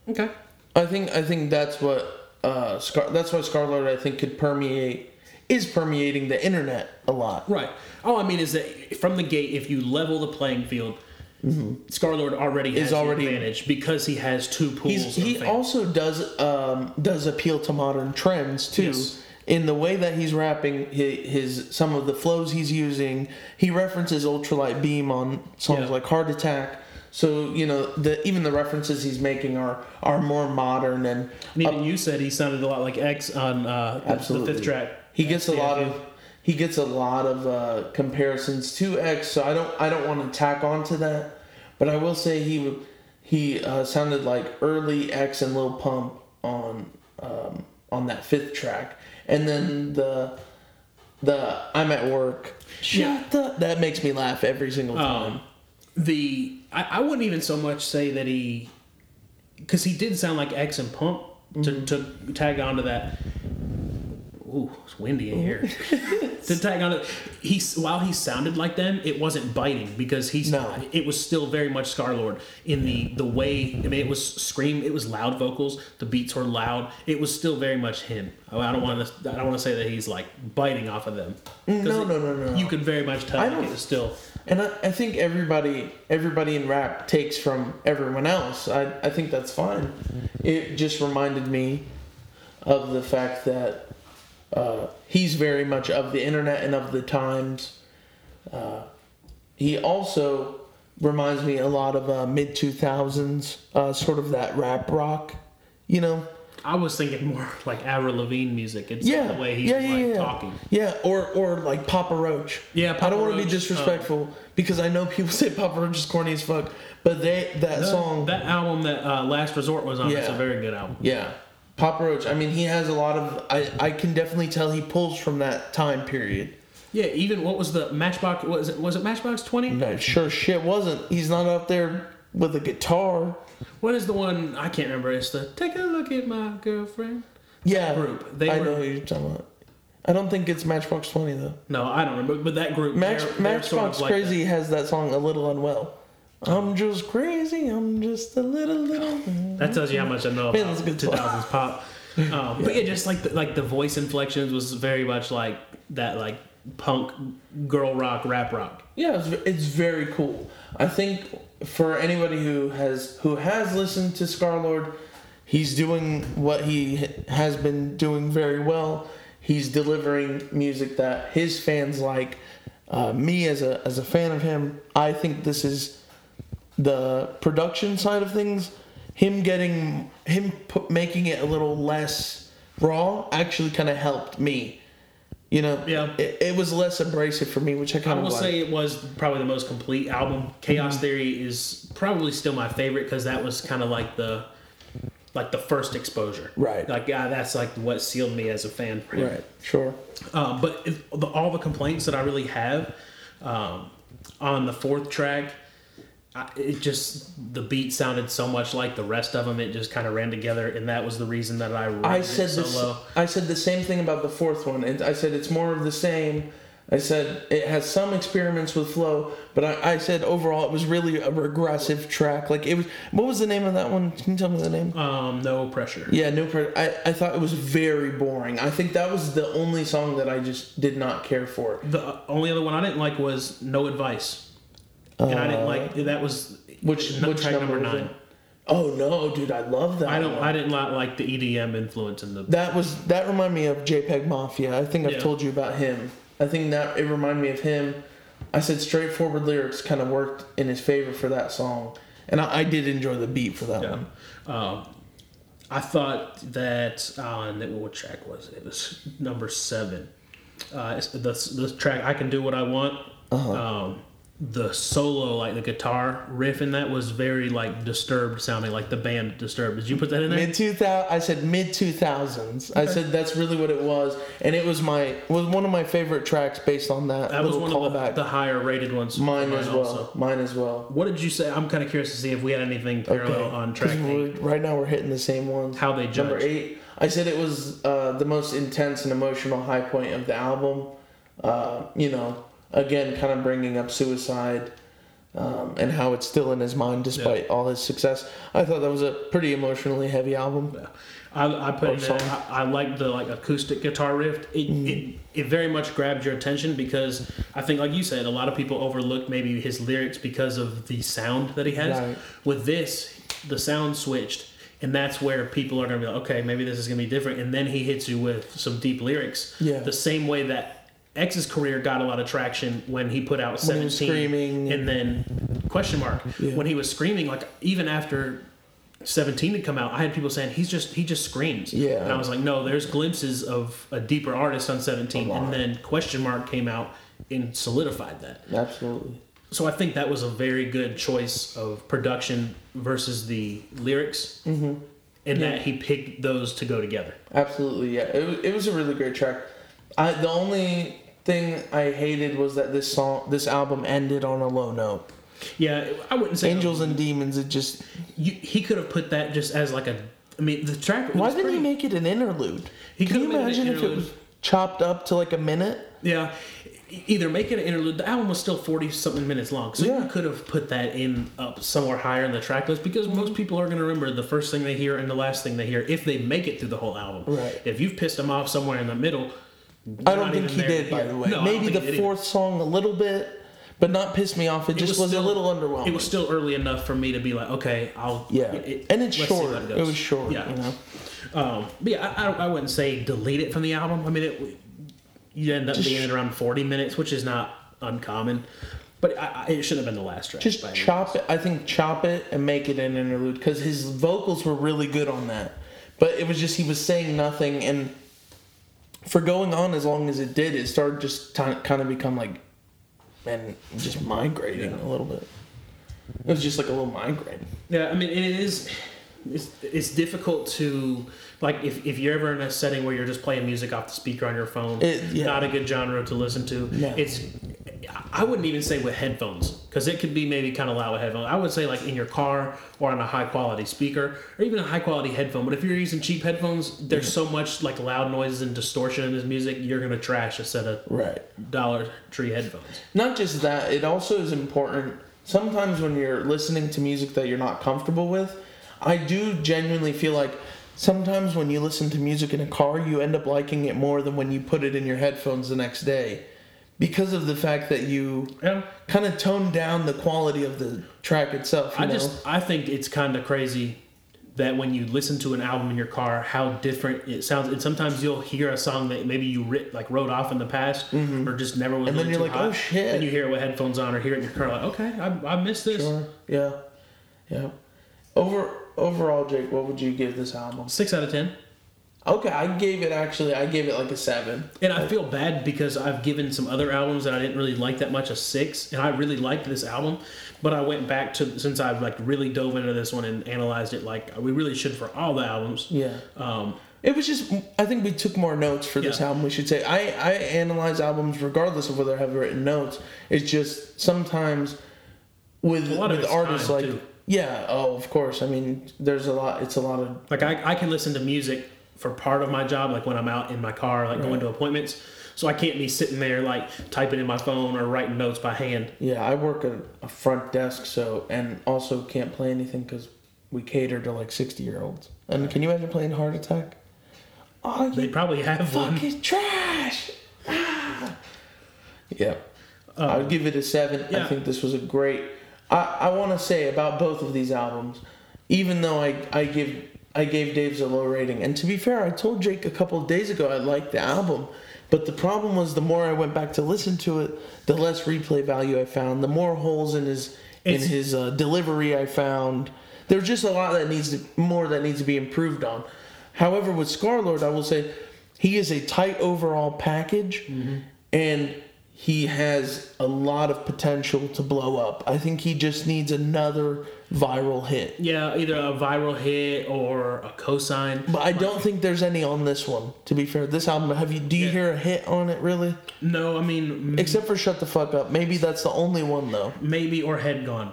Okay. I think I think that's what uh, Scar. That's why Scarlxrd I think could permeate is permeating the internet a lot. Right. All I mean is that from the gate, if you level the playing field, Scarlxrd already has Mm-hmm. Is already- advantage because he has two pools. He also does um, does appeal to modern trends too. Yes. In the way that he's rapping his, his some of the flows he's using, he references ultralight beam on songs Yeah. like Heart Attack. So you know the even the references he's making are are more modern and And even you said he sounded a lot like X on uh, the- the fifth track. He gets a Yeah, lot dude. of he gets a lot of uh, comparisons to X, so I don't I don't want to tack on to that, but I will say he he uh, sounded like early X and Lil Pump on um, on that fifth track, and then the the I'm at work. Shut Yeah. the that makes me laugh every single time. Um, the I, I wouldn't even so much say that he because he did sound like X and Pump to, Mm-hmm. to tag onto that. Ooh, it's windy in here. to tag on it, he while he sounded like them, it wasn't biting because he's No. It was still very much Scarlxrd in the the way. I mean, it was scream. It was loud vocals. The beats were loud. It was still very much him. I don't want to. I don't want to say that he's like biting off of them. No, it- no, no, no, no. You could very much tell I don't- it was still. And I, I think everybody everybody in rap takes from everyone else. I, I think that's fine. It just reminded me of the fact that uh, he's very much of the internet and of the times. Uh, he also reminds me a lot of uh, mid 2000s, uh, sort of that rap rock, you know? I was thinking more like Avril Lavigne music. It's Yeah, the way he's yeah, like yeah, yeah. talking. Yeah, or or like Papa Roach. Yeah, I don't want to be disrespectful because I know people say Papa Roach is corny as fuck, but they that song. That album that uh, Last Resort was on, it's a very good album. Yeah. Papa Roach, I mean, he has a lot of. I, I can definitely tell he pulls from that time period. Yeah, even what was the Matchbox? Was it was it Matchbox Twenty? No, sure shit wasn't. He's not up there with a guitar. What is the one? I can't remember. It's the Take a Look at My Girlfriend. Yeah. group, they I were- know who you're talking about. I don't think it's Matchbox Twenty though. No, I don't remember. But that group, Match, they're, they're Matchbox sort of like Crazy has that song "A Little Unwell." I'm just crazy. I'm just a little little. That. that tells you how much I know Man, about good 2000s pop. Um, But yeah, just like the, like the voice inflections was very much like that, like punk, girl rock, rap rock. Yeah, it's, it's very cool. I think for anybody who has who has listened to Scarlxrd, he's doing what he has been doing very well. He's delivering music that his fans like. Uh, me as a as a fan of him, I think this is the production side of things. Him getting him put, making it a little less raw actually kind of helped me. You know, Yeah. it, it was less abrasive for me, which I kind of I will say it was probably the most complete album. Chaos Mm-hmm. Theory is probably still my favorite because that was kind of like the like the first exposure. Right. Like yeah, that's like what sealed me as a fan. Right. Sure. Um, but if, the, all the complaints that I really have um, on the fourth track, I, it just the beat sounded so much like the rest of them. It just kind of ran together, and that was the reason that I I it said so this. low. I said the same thing about the fourth one, and I said it's more of the same. I said it has some experiments with flow, but I, I said overall it was really a regressive track. Like it was. What was the name of that one? Can you tell me the name? Um, no pressure. Yeah, no. pressure. I I thought it was very boring. I think that was the only song that I just did not care for. The only other one I didn't like was No Advice, and I didn't like that was Uh, Which n- which track number, number nine. it? Oh no, dude, I love that. I don't. one. I didn't like, like the EDM influence in the. That was that reminded me of JPEG Mafia. I think I've Yeah. told you about him. I think that it reminded me of him. I said straightforward lyrics kind of worked in his favor for that song, and I, I did enjoy the beat for that Yeah. one. Um, I thought that on what track was it? It was number seven. Uh, it's the the track I can do what I want. Uh-huh. Um, the solo, like the guitar riff in that, was very like disturbed sounding, like the band Disturbed. Did you put that in there? Mid two thousand, I said mid two thousands. I said that's really what it was, and it was my was one of my favorite tracks based on that, that was one of the, the higher rated ones. Mine as well. also. Mine as well. What did you say? I'm kind of curious to see if we had anything parallel on track right now we're hitting the same ones. How they judge. Number eight. I said it was uh, the most intense and emotional high point of the album. Uh, you know, again, kind of bringing up suicide um, and how it's still in his mind despite all his success. I thought that was a pretty emotionally heavy album. I, I put Or in. I, I like the like acoustic guitar riff. It, Mm. it it very much grabbed your attention because I think, like you said, a lot of people overlook maybe his lyrics because of the sound that he has. Right. With this, the sound switched, and that's where people are gonna be like, okay, maybe this is gonna be different. And then he hits you with some deep lyrics. Yeah. The same way that X's career got a lot of traction when he put out When he was Seventeen, screaming. and then question mark Yeah. when he was screaming like even after 17 had come out i had people saying he's just he just screams Yeah. and i was like no there's glimpses of a deeper artist on 17 and then question mark came out and solidified that Absolutely. so i think that was a very good choice of production versus the lyrics Mm-hmm. and that he picked those to go together Absolutely, yeah. It, it was a really great track. I the only thing I hated was that this song, this album ended on a low note. yeah i wouldn't say Angels and Demons, it just. you, he could have put that just as like a i mean the track Why didn't he make it an interlude? He Can you could've made it an imagine if it was chopped up to like a minute? Yeah, either make it an interlude. The album was still forty something minutes long, so Yeah. you could have put that in up somewhere higher in the track list because most people are going to remember the first thing they hear and the last thing they hear if they make it through the whole album. Right. If you've pissed them off somewhere in the middle, I don't think he did, by the way. No, Maybe the he did either. fourth song a little bit, but not pissed me off. It, It just was, still- a little underwhelming. It was still early enough for me to be like, okay, I'll. yeah, it- and it's short. how It, was short. Yeah. You know? Um, but yeah, I, I, I wouldn't say delete it from the album. I mean, it, you end up Just being at around 40 minutes, which is not uncommon. But I, I, it shouldn't have been the last track. Just chop it. I think chop it and make it an interlude because his vocals were really good on that. But it was just he was saying nothing, and for going on as long as it did, it started just kind of become like, and just migrating a little bit. It was just like a little migraine. Yeah, I mean, and it is. It's, it's difficult to like if, if you're ever in a setting where you're just playing music off the speaker on your phone. It- yeah. Not a good genre to listen to. No. It's. I wouldn't even say with headphones. because it could be maybe kind of loud with headphones. I would say like in your car or on a high quality speaker or even a high quality headphone. But if you're using cheap headphones, there's so much like loud noises and distortion in this music, you're gonna trash a set of Right. Dollar Tree headphones. Not just that, it also is important. Sometimes when you're listening to music that you're not comfortable with, I do genuinely feel like sometimes when you listen to music in a car, you end up liking it more than when you put it in your headphones the next day. Because of the fact that you Yeah. kind of tone down the quality of the track itself. You I know? just I think it's kind of crazy that when you listen to an album in your car, how different it sounds. And sometimes you'll hear a song that maybe you writ, like wrote off in the past, or just never was. Mm-hmm. And then you're like, hot. "Oh, shit." And you hear it with headphones on, or hear it in your car, like, okay, I, I missed this. Sure. Yeah. Yeah. Over overall, Jake, what would you give this album? Six out of ten. Okay, I gave it actually. I gave it like a seven. And I feel bad because I've given some other albums that I didn't really like that much a six, and I really liked this album. But I went back to since I've like really dove into this one and analyzed it like we really should for all the albums. Yeah. Um, It was just. I think we took more notes for this Yeah. album. We should say. I I analyze albums regardless of whether I have written notes. It's just sometimes with A lot of with artists like too. yeah. Oh, of course. I mean, there's a lot. It's a lot of Like I, I can listen to music for part of my job, like when I'm out in my car, like going to appointments. So I can't be sitting there like typing in my phone or writing notes by hand. yeah. I work at a front desk, so and also can't play anything because we cater to like sixty year olds. And can you imagine playing Heart Attack? Oh, They probably have one. fucking trash. Ah. Yeah. I would give it a seven. I think this was a great. I, I want to say about both of these albums, even though I, I give I gave Dave's a low rating, and to be fair, I told Jake a couple of days ago I liked the album, but the problem was the more I went back to listen to it, the less replay value I found, the more holes in his It's- in his uh, delivery I found. There's just a lot that needs to more that needs to be improved on. However, with Scarlxrd, I will say he is a tight overall package, and he has a lot of potential to blow up. I think he just needs another viral hit. Yeah, either a viral hit or a cosign. But I don't think there's any on this one. To be fair, this album have you? Do you Yeah. hear a hit on it really? No, I mean Except for "Shut the Fuck Up." Maybe that's the only one though. maybe or head gone.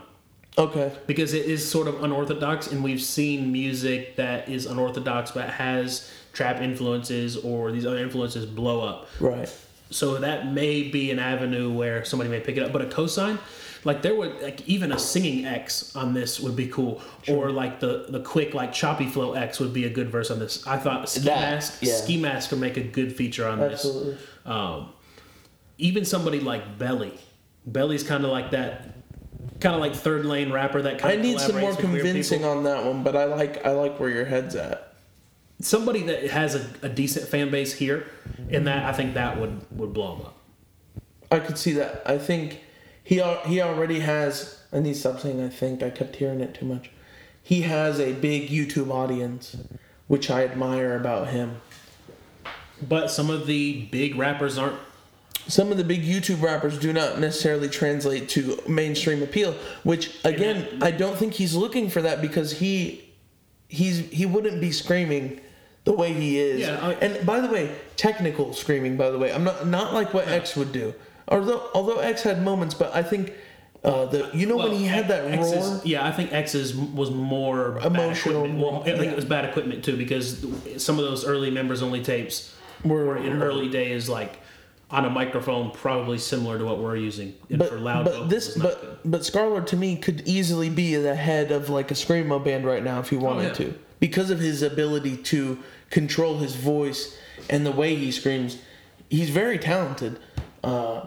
Okay. because it is sort of unorthodox and we've seen music that is unorthodox but has trap influences or these other influences blow up Right. So that may be an avenue where somebody may pick it up but a cosign like there would like even a singing x on this would be cool or like the the quick like choppy flow x would be a good verse on this i thought ski That, mask yeah. ski mask would make a good feature on Absolutely. this um, even somebody like belly belly's kind of like that kind of like third lane rapper that kind I of need some more collaborates with weird convincing on that one, but I like I like where your head's at. Somebody that has a, a decent fan base here and that i think that would would blow him up I could see that. I think he he already has. I need stop I think. I kept hearing it too much. He has a big YouTube audience, which I admire about him. but some of the big rappers aren't Some of the big YouTube rappers do not necessarily translate to mainstream appeal, which again, I don't think he's looking for that because he he's he wouldn't be screaming the way he is. Yeah, I- and by the way, technical screaming. By the way, I'm not not like what X would do. Although although X had moments, but I think uh, the you know when he had that X roar. is- yeah, I think X's was more Emotional. Well, I think yeah. it was bad equipment too because some of those early members only tapes Were- were in early days like on a microphone, probably similar to what we're using. But, for loud but vocals, this not good. but but Scarlett to me could easily be the head of like a screamo band right now if he wanted Oh, yeah. to because of his ability to control his voice and the way he screams. He's very talented. Uh,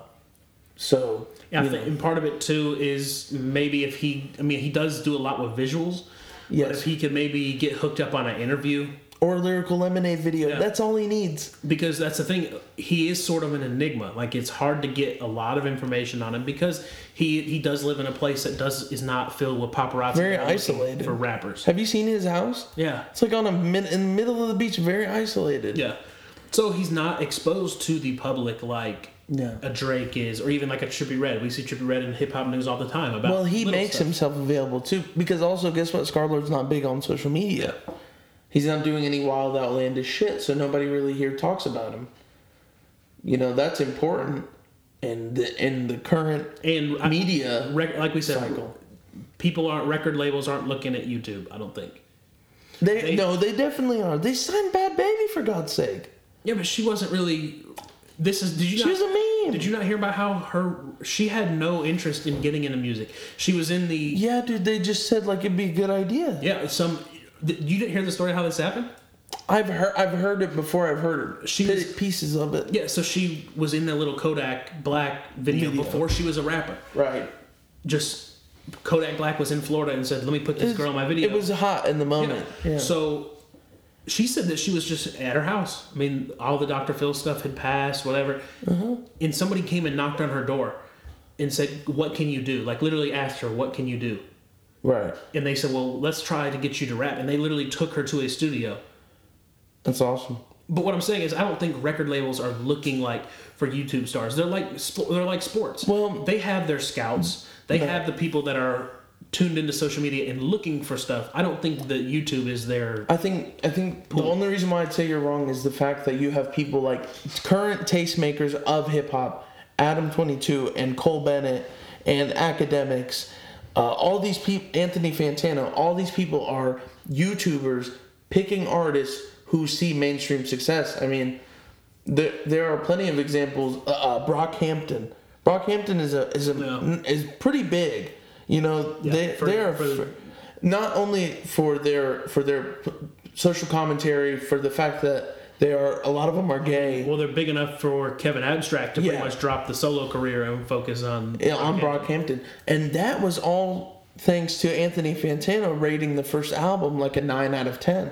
so Yeah, you know, and part of it too is maybe if he, I mean, he does do a lot with visuals. But Yes. if he could maybe get hooked up on an interview, or lyrical lemonade video. Yeah. That's all he needs. because that's the thing, he is sort of an enigma. Like it's hard to get a lot of information on him because he he does live in a place that does is not filled with paparazzi. Very that are looking isolated. for rappers. Have you seen his house? Yeah, It's like on a mid, in the middle of the beach, very isolated. yeah. So he's not exposed to the public like Yeah. a Drake is, or even like a Trippie Redd. We see Trippie Redd in hip hop news all the time about. Well, he makes stuff. himself available too, because also guess what? Scarlett's not big on social media. He's not doing any wild, outlandish shit, so nobody really here talks about him. You know that's important. And the in the current And I- media rec- like we said, cycle. people aren't record labels aren't looking at YouTube. I don't think. They, They- no, they definitely are. They signed Bhad Bhabie for God's sake. Yeah, but she wasn't really. This is. Did you? She not, was a meme. Did you not hear about how her? She had no interest in getting into music. She was in the. Yeah, dude. They just said like it'd be a good idea. Yeah, some. Th- You didn't hear the story how this happened? I've heard I've heard it before. I've heard She pi- was- pieces of it. Yeah, so she was in the little Kodak Black video, Video. before she was a rapper. Right. Just Kodak Black was in Florida and said, "Let me put this girl in my video." It was hot in the Yeah. moment. Yeah. So she said that she was just at her house. I mean, all the Dr. Phil stuff had passed, whatever. Uh-huh. And somebody came and knocked on her door and said, "What can you do?" Like literally asked her, "What can you do?" Right. And they said, "Well, let's try to get you to rap." And they literally took her to a studio. That's awesome. But what I'm saying is, I don't think record labels are looking like for YouTube stars. They're like sp- they're like sports. Well- they have their scouts. They have the people that are tuned into social media and looking for stuff. I don't think that YouTube is their I think I think the only reason why I'd say you're wrong is the fact that you have people like current tastemakers of hip hop, Adam Twenty Two and Cole Bennett and Akademiks, uh, all these people, Anthony Fantano, all these people are YouTubers picking artists who see mainstream success. I mean, there there are plenty of examples. Uh, uh, Brockhampton, Brockhampton is a is a Yeah. is pretty big. You know, Yeah, they for- they are for for- not only for their for their social commentary, for the fact that they are a lot of them are gay. Well, they're big enough for Kevin Abstract to pretty much drop the solo career and focus on Yeah, on Brockhampton. And that was all thanks to Anthony Fantano rating the first album like a nine out of ten.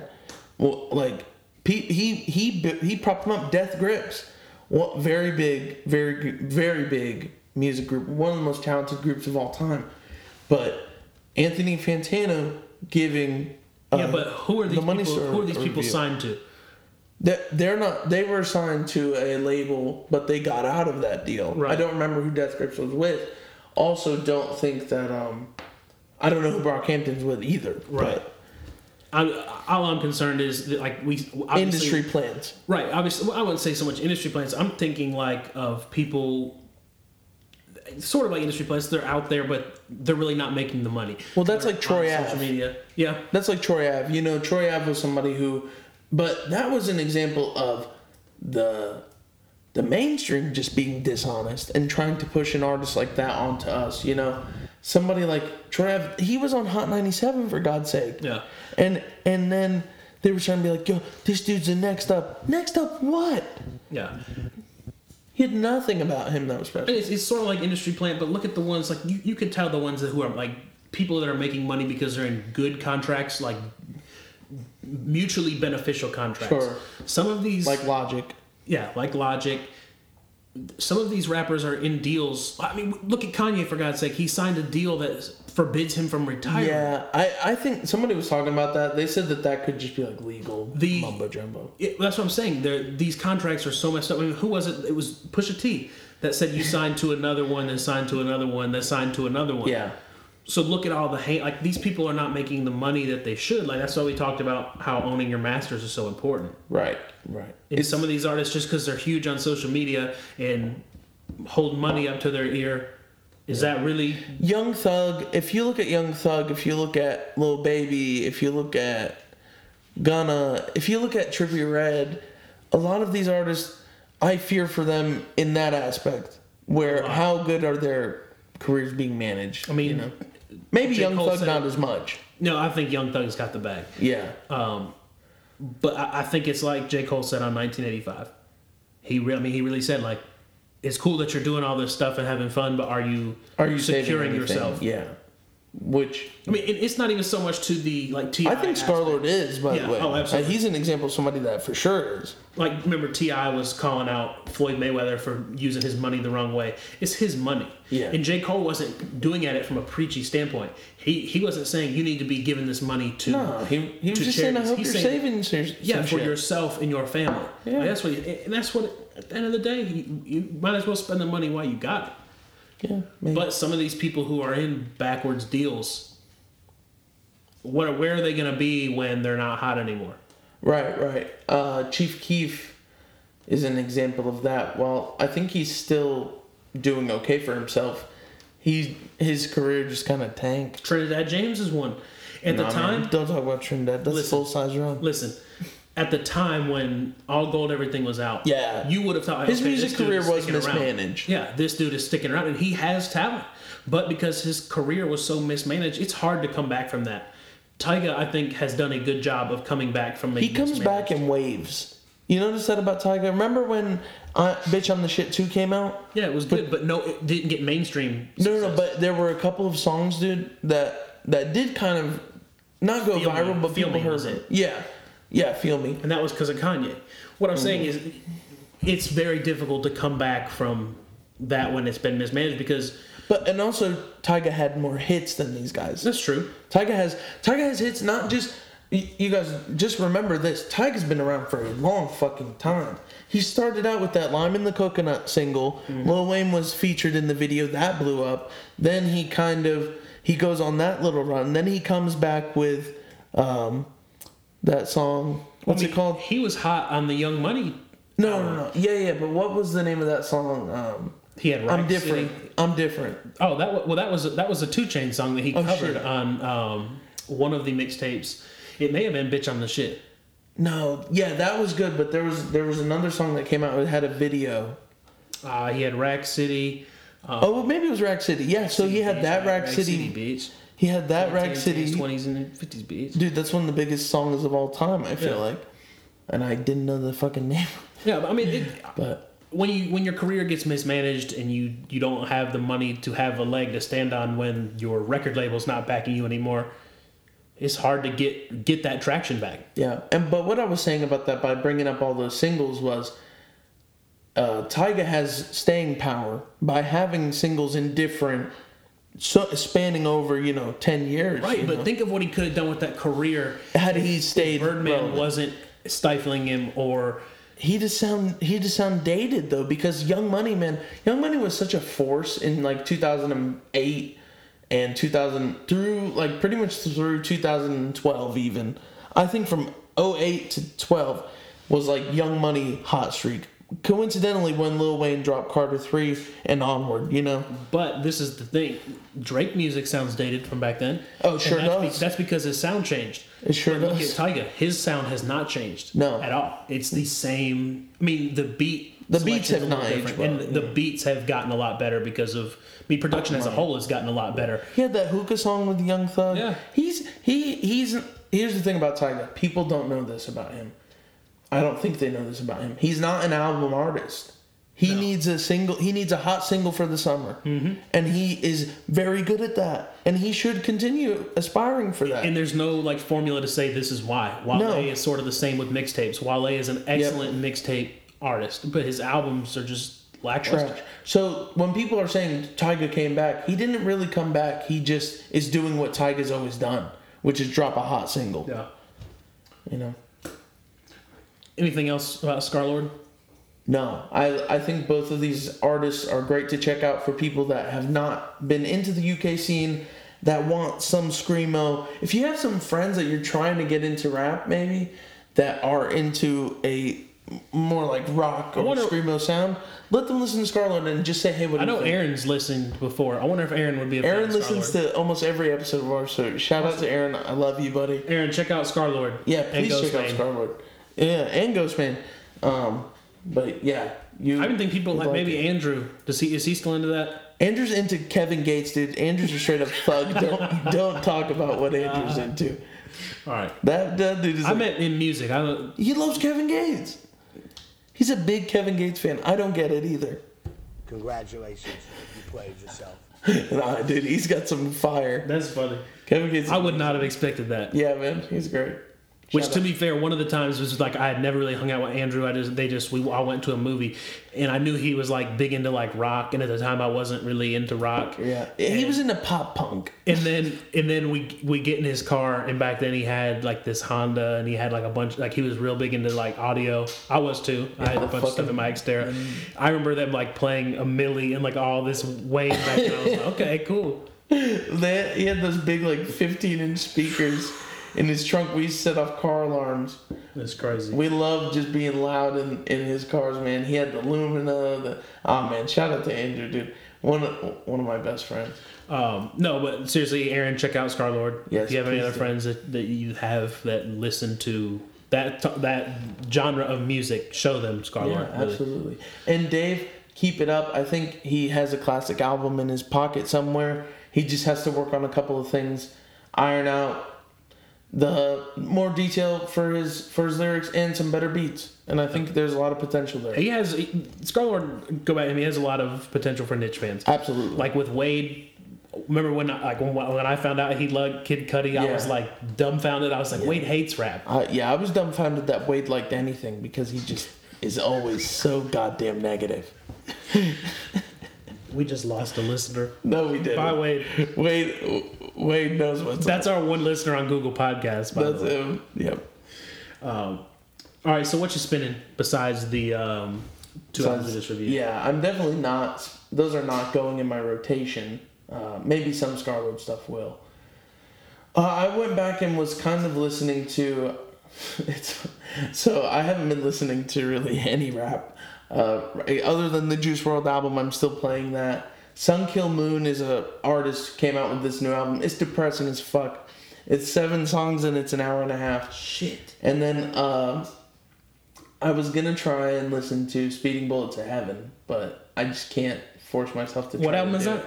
Well, like he he he he propped him up. Death Grips, what very big, very very big music group, one of the most talented groups of all time. But Anthony Fantano giving uh, Yeah, but who are these the people? Who are these people review. signed to? They- They're not. They were signed to a label, but they got out of that deal. Right. I don't remember who Death Grips was with. Also, don't think that. um I don't know who Brockhampton's with either. Right. I'm, all I'm concerned is that, like we Industry plans. Right. Obviously, well, I wouldn't say so much industry plans. I'm thinking like of people, sort of like industry plans. They're out there, but they're really not making the money. Well, that's They're like Troy on social media. Yeah. That's like Troy Ave. You know, Troy Ave was somebody who, but that was an example of the the mainstream just being dishonest and trying to push an artist like that onto us. You know, somebody like Ave, he was on Hot 97 for God's sake. Yeah. And and then they were trying to be like, yo, this dude's the next up. Next up, what? Yeah. He had nothing about him that was special. It's, it's sort of like industry plan, but look at the ones like you, you could tell the ones that who are like people that are making money because they're in good contracts, like mutually beneficial contracts. Sure. Some of these, Like Logic. yeah, like Logic. Some of these rappers are in deals. I mean, look at Kanye for God's sake. He signed a deal that forbids him from retiring. Yeah, I, I think somebody was talking about that. They said that that could just be like legal The- mumbo jumbo. It- that's what I'm saying. There, these contracts are so messed up. I mean, who was it? It was Pusha T that said you signed to another one, then signed to another one, then signed to another one. Yeah. So look at all the hate. Like these people are not making the money that they should. Like that's why we talked about how owning your masters is so important. Right, right. And some of these artists, just because they're huge on social media and hold money up to their ear, is that really? Young Thug, if you look at Young Thug, if you look at Lil Baby, if you look at Gunna, if you look at Trippie Redd, a lot of these artists, I fear for them in that aspect. Where how good are their careers being managed? I mean, you know? Maybe J. Young Cole Thug said- not as much. No, I think Young Thug's got the bag. Yeah, Um, but I, I think it's like J. Cole said on 1985. He, re- I mean, he really said like, it's cool that you're doing all this stuff and having fun, but are you are you securing yourself? Yeah, which I mean, it, it's not even so much to the like Ti. I think aspect. Scarlett is, by Yeah, the way. oh, absolutely. Uh, he's an example of somebody that for sure is. Like, remember T.I. was calling out Floyd Mayweather for using his money the wrong way. It's his money. Yeah. And J. Cole wasn't doing at it from a preachy standpoint. He he wasn't saying you need to be giving this money to No, he, he was just saying, I hope He's you're saying- saving some, yeah for shit. yourself and your family. Yeah. Like, that's what. And that's what. At the end of the day, you, you might as well spend the money while you got it. Yeah, maybe. But some of these people who are in backwards deals, what where are they going to be when they're not hot anymore? Right, right. Uh, Chief Keef is an example of that. Well, I think he's still doing okay for himself. He his career just kind of tanked. Trinidad James is one. At the time, man, don't talk about Trinidad. That's Listen. full size run. listen, at the time when All Gold Everything was out, Yeah. you would have thought His okay, music career was sticking around. mismanaged. Yeah, this dude is sticking around, and he has talent, but because his career was so mismanaged, it's hard to come back from that. Tyga, I think, has done a good job of coming back from. He comes back in waves. You notice that about Tyga? Remember when uh, "Bitch I'm the Shit" two came out? Yeah, it was good, but no, it didn't get mainstream. No, no, no. But there were a couple of songs, dude, that that did kind of not go Feel Me. viral, but Feel people Me heard it. it. Yeah, yeah. Feel me. and that was because of Kanye. What I'm saying Mm-hmm. is, it's very difficult to come back from that when it's been mismanaged because But and also Tyga had more hits than these guys. that's true. Tyga has Tyga has hits not just you guys just remember this. Tyga's been around for a long fucking time. He started out with that Lime in the Coconut single. Lil Wayne was featured in the video that blew up. Then he kind of he goes on that little run. Then he comes back with um, that song. What's I mean, it called? He was hot on the Young Money. No, no, no. Yeah, yeah. But what was the name of that song? Um, He had I'm different. City. I'm different. Oh, that well, that was a, that was a 2 Chainz song that he Oh, covered shit. on um, one of the mixtapes. It may have been "Bitch on the Shit." No, yeah, that was good. But there was there was another song that came out that had a video. Uh, he had Rack City. Uh, Oh, well, maybe it was Rack City. Yeah, so he had Beach, that Rack, Rack City. bitch. He had that Rack City. twenties and fifties, bitch. Dude, that's one of the biggest songs of all time. I feel Yeah. like, and I didn't know the fucking name. Yeah, but I mean, it, But when you when your career gets mismanaged and you you don't have the money to have a leg to stand on when your record label's not backing you anymore, it's hard to get get that traction back. yeah, and but what I was saying about that by bringing up all those singles was, uh, Tyga has staying power by having singles in different, so spanning over you know ten years. Right, but know? think of what he could have done with that career. had he stayed Birdman relevant. wasn't stifling him or He just sound he just sound dated though because Young Money man, Young Money was such a force in like 2008 and 2000 through like pretty much through 2012 even. I think from 08 to 12 was like Young Money hot streak. Coincidentally, when Lil Wayne dropped Carter Three and onward, you know. But this is the thing: Drake music sounds dated from back then. Oh, sure that's does. that's because his sound changed. It sure But look does. at Tyga; his sound has not changed. No. at all. It's the same. I mean, the beat. The beats have not aged well, and the beats have gotten a lot better because of. I mean, production as a whole has gotten a lot better. He had that hookah song with Young Thug. Yeah. He's he he's here's the thing about Tyga. People don't know this about him. I don't think they know this about him. He's not an album artist. He needs a single. He needs a hot single for the summer, mm-hmm. and he is very good at that. And he should continue aspiring for that. And there's no like formula to say this is why. Wale No. is sort of the same with mixtapes. Wale is an excellent mixtape artist, but his albums are just lackluster. Trash. So when people are saying Tyga came back, he didn't really come back. He just is doing what Tyga's always done, which is drop a hot single. Yeah. You know. Anything else about Scarlxrd? No, I I think both of these artists are great to check out for people that have not been into the UK scene that want some screamo. If you have some friends that you're trying to get into rap, maybe that are into a more like rock or wonder- screamo sound, let them listen to Scarlxrd and just say, "Hey, what do I know think?" Aaron's listened before. I wonder if Aaron would be a fan Aaron listens Scarlxrd. to almost every episode of our show. Shout out to Aaron. I love you, buddy. Aaron, check out Scarlxrd. Yeah, please check out Ghostman. Scarlet. Yeah, and Ghostman. Um, but yeah, you. I even think people you'd like maybe it. Andrew. Does he is he still into that? Andrew's into Kevin Gates, dude. Andrew's a straight up thug. Don't don't talk about what Andrew's into. All right. That, that dude is. I like- meant in music. I don't. he loves Kevin Gates. He's a big Kevin Gates fan. I don't get it either. Congratulations, you played yourself. Nah, dude, he's got some fire. That's funny. Kevin Gates. I would not have expected that. Yeah, man, he's great. Which, Shout to out. be fair, one of the times was like I had never really hung out with Andrew. I just they just we I went to a movie, and I knew he was like big into like rock, and at the time I wasn't really into rock. Yeah, he was into pop punk. And then and then we we get in his car, and back then he had like this Honda, and he had like a bunch like he was real big into like audio. I was too. I had a bunch of stuff fucking- in my Xterra. I remember them like playing a Milli and like all this Wayne back then. I was like, okay, cool. They, he had those big like 15 inch speakers. In his trunk. We set off car alarms. It's crazy. We love just being loud in, in his cars, man. He had the Lumina. The oh man, shout out to Andrew, dude. One of, one of my best friends. Um, no, but seriously, Aaron, check out Scarlxrd. Yes, if you have any other do. friends that, that you have that listen to that that genre of music, show them Scar Yeah, Lord. really. absolutely. And Dave, keep it up. I think he has a classic album in his pocket somewhere. He just has to work on a couple of things, iron out the more detail for his for his lyrics and some better beats. And I think there's a lot of potential there. He has Scarlxrd. Go back. He has a lot of potential for niche fans. Absolutely. Like with Wade. Remember when I- like when, when I found out he loved Kid Cudi, I was like dumbfounded. I was like, Wade hates rap. Uh, yeah, I was dumbfounded that Wade liked anything because he just is always so goddamn negative. We just lost a listener. No, we didn't. Bye, Wade. Wade, Wade knows what's That's our one listener on Google Podcasts. By up. That's him. Yep. Um, all right, so what you spinning besides the um, two albums we just reviewed? Yeah, I'm definitely not. Those are not going in my rotation. Uh, maybe some Scarlet stuff will. Uh, I went back and was kind of listening to. It's so I haven't been listening to really any rap, uh, other than the Juice WRLD album. I'm still playing that. Sun Kil Moon is a artist came out with this new album. It's depressing as fuck. It's seven songs and it's an hour and a half. Shit. And then uh, I was gonna try and listen to Speeding Bullet to Heaven, but I just can't force myself to. What album to is that?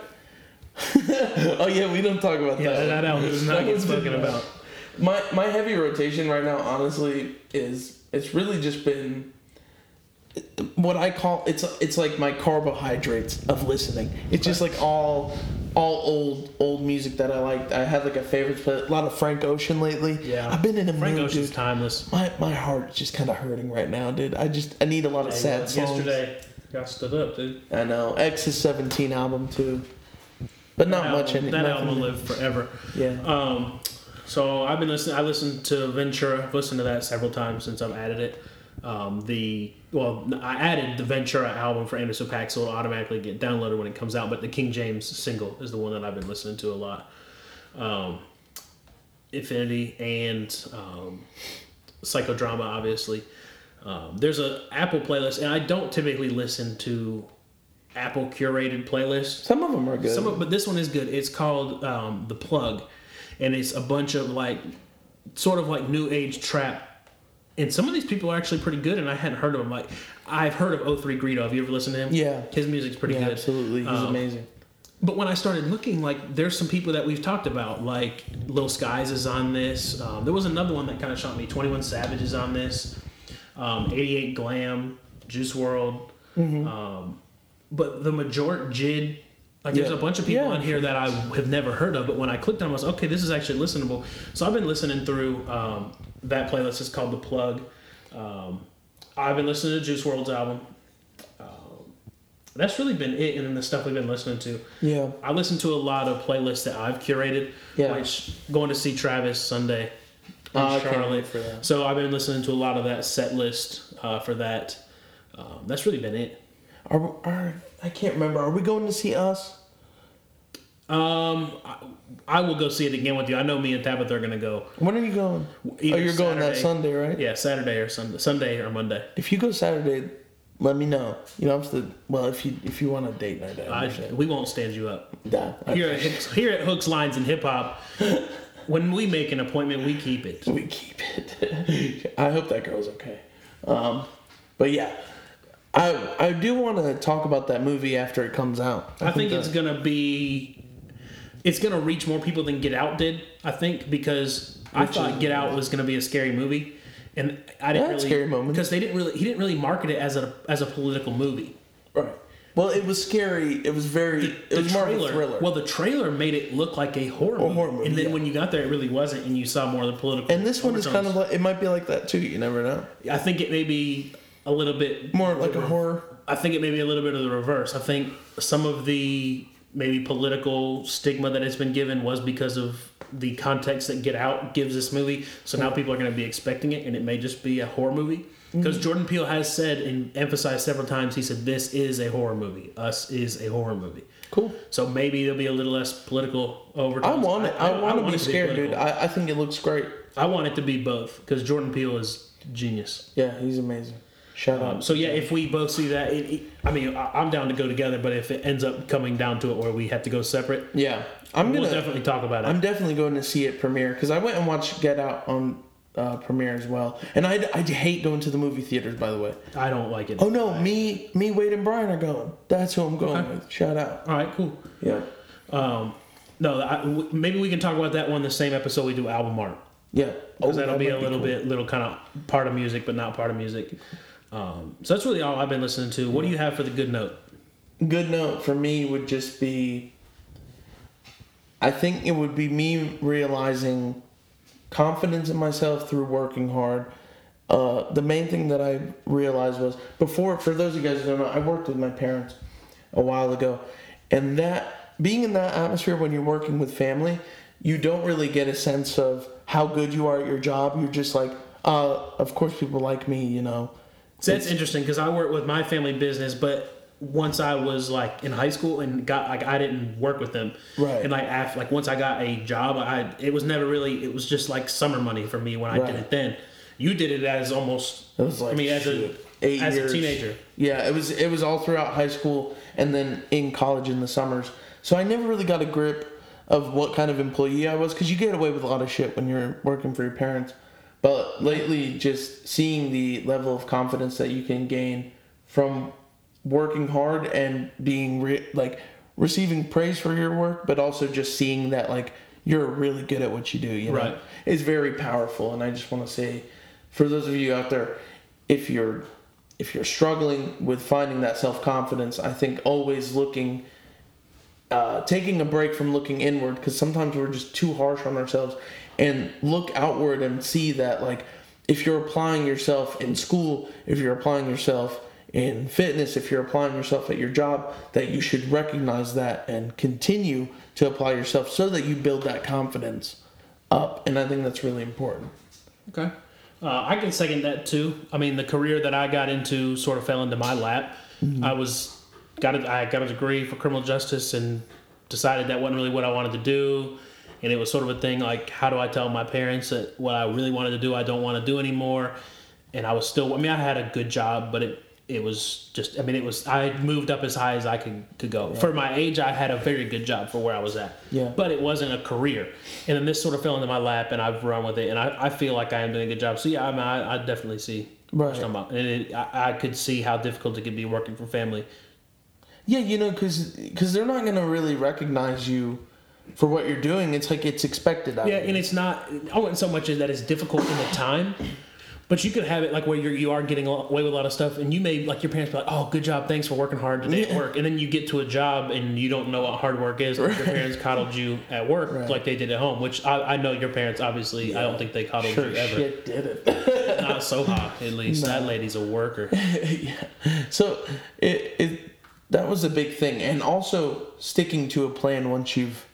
oh yeah, we don't talk about Yeah, that. that album does not get spoken about. My my heavy rotation right now, honestly, is it's really just been what I call it's it's like my carbohydrates of listening. It's just like all all old old music that I like. I have like a favorite play, a lot of Frank Ocean lately. Yeah. I've been in a Frank mood, Ocean's dude. timeless. My my heart is just kind of hurting right now, dude. I just I need a lot of sad songs. Yesterday, got stood up, dude. I know X's seventeen album too, but not that much album. That album will live forever. Yeah. Um, so I've been listening. I listened to Ventura. I've listened to that several times since I've added it. Um, the well, I added the Ventura album for Anderson Paak, so it'll automatically get downloaded when it comes out. But the King James single is the one that I've been listening to a lot. Um, Infinity and um, Psychodrama, obviously. Um, there's a Apple playlist, and I don't typically listen to Apple curated playlists. Some of them are good. Some of, but this one is good. It's called um, the Plug, and it's a bunch of like, sort of like new age trap. And some of these people are actually pretty good, and I hadn't heard of them. Like, I've heard of 03 Greedo. Have you ever listened to him? Yeah. his music's pretty yeah, good. absolutely. He's Um, amazing. But when I started looking, like, there's some people that we've talked about, like Lil Skies is on this. Um, there was another one that kind of shot me. 21 Savage is on this. Um, 88 Glam, Juice WRLD. Mm-hmm. Um, but the majority, JID, like, there's a bunch of people Yeah. on here that I have never heard of. But when I clicked on them, I was okay, this is actually listenable. So I've been listening through um, that playlist. is called The Plug. Um, I've been listening to Juice WRLD's album. Um, that's really been it, and then the stuff we've been listening to. Yeah. I listen to a lot of playlists that I've curated. Yeah. Which going to see Travis Sunday in can't Charlotte. for that. So I've been listening to a lot of that set list uh, for that. Um, that's really been it. Are, are I can't remember. Are we going to see us? Um, I, I will go see it again with you. I know me and Tabitha are gonna go. When are you going? Either oh, you're going that Sunday, right? Yeah, Saturday or Sunday, Sunday or Monday. If you go Saturday, let me know. You know, I'm still. Well, if you if you want a date night, I I, we won't stand you up. Nah, I- Here at Hooks, here at Hooks Lines and Hip Hop, when we make an appointment, we keep it. we keep it. I hope that girl's okay. Um, but yeah, I I do want to talk about that movie after it comes out. I think it's gonna be, it's gonna reach more people than Get Out did. I think because I thought is- Get Out was gonna be a scary movie, and I didn't really scary moments. because they didn't really he didn't really market it as a as a political movie. right. Well, it was scary. It was very. it was more of a thriller. Well, the trailer made it look like a horror, A movie. horror movie, and then yeah. when you got there, it really wasn't, and you saw more of the political. and this one is kind of like it might be like that too. You never know. I think it may be a little bit More like a horror. I think it may be a little bit of the reverse. I think some of the maybe political stigma that has been given was because of the context that Get Out gives this movie. So now people are going to be expecting it, and it may just be a horror movie. Mm-hmm. Because Jordan Peele has said and emphasized several times, he said, This is a horror movie. Us is a horror movie. Cool. So maybe there'll be a little less political over. I want it. I, want to be scared, dude. I, I, I think it looks great. I want it to be both because Jordan Peele is genius. Yeah, he's amazing. Shout Um, out. so yeah, if we both see that, it, it, I mean, I, I'm down to go together. But if it ends up coming down to it where we have to go separate, Yeah, I'm we'll gonna. definitely talk about it. I'm definitely going to see it premiere because I went and watched Get Out on uh, premiere as well, and I I hate going to the movie theaters. By the way. I don't like it. Oh no, me me Wade and Brian are going. That's who I'm going Okay. with. Shout out. All right, cool. Yeah. Um, no, I, w- maybe we can talk about that one the same episode we do album art Yeah. because Oh, that'll that be a little cool. bit, little kind of part of music, but not part of music. Um, so that's really all I've been listening to. What do you have for the good note? good note for me would just be I think it would be me realizing confidence in myself through working hard. Uh, the main thing that I realized was before, for those of you guys who don't know, I worked with my parents a while ago, and that being in that atmosphere when you're working with family, you don't really get a sense of how good you are at your job. You're just like, uh, of course, people like me, you know. So that's interesting because I work with my family business, but once I was like in high school and got like I didn't work with them, Right. And like after like once I got a job, I it was never really it was just like summer money for me when I Right. did it then. You did it as almost It was like I mean as a eight as years. a teenager. Yeah, it was it was all throughout high school and then in college in the summers. So I never really got a grip of what kind of employee I was because you get away with a lot of shit when you're working for your parents. But lately, just seeing the level of confidence that you can gain from working hard and being re- like receiving praise for your work, but also just seeing that like you're really good at what you do, you know, Right. is very powerful. And I just want to say, for those of you out there, if you're if you're struggling with finding that self confidence, I think always looking, uh, taking a break from looking inward, because sometimes we're just too harsh on ourselves, and look outward and see that like if you're applying yourself in school, if you're applying yourself in fitness, if you're applying yourself at your job, that you should recognize that and continue to apply yourself so that you build that confidence up. And I think that's really important. Okay. Uh, I can second that too. I mean, the career that I got into sort of fell into my lap. I was got a, I got a degree for criminal justice and decided that wasn't really what I wanted to do. And it was sort of a thing like, how do I tell my parents that what I really wanted to do I don't want to do anymore? And I was still. I mean, I had a good job, but it it was just. I mean, it was. I moved up as high as I could could go for my age. I had a very good job for where I was at. Yeah. But it wasn't a career. And then this sort of fell into my lap, and I've run with it, and I, I feel like I am doing a good job. So yeah, I mean, I, I definitely see Right. about, and it, I, I could see how difficult it could be working for family. Yeah, you know, because because they're not gonna really recognize you for what you're doing. It's like it's expected. Out Yeah, and it's not. I wouldn't so much as that it's difficult in the time, but you could have it like where you're you are getting away with a lot of stuff, and you may like your parents be like, "Oh, good job, thanks for working hard today at work," and then you get to a job and you don't know what hard work is. because Your parents coddled you at work Right. like they did at home, which I, I know your parents obviously. I don't think they coddled sure you ever. shit did it. Not so hot, at least. No. That lady's a worker. yeah. so it, it that was a big thing, and also sticking to a plan once you've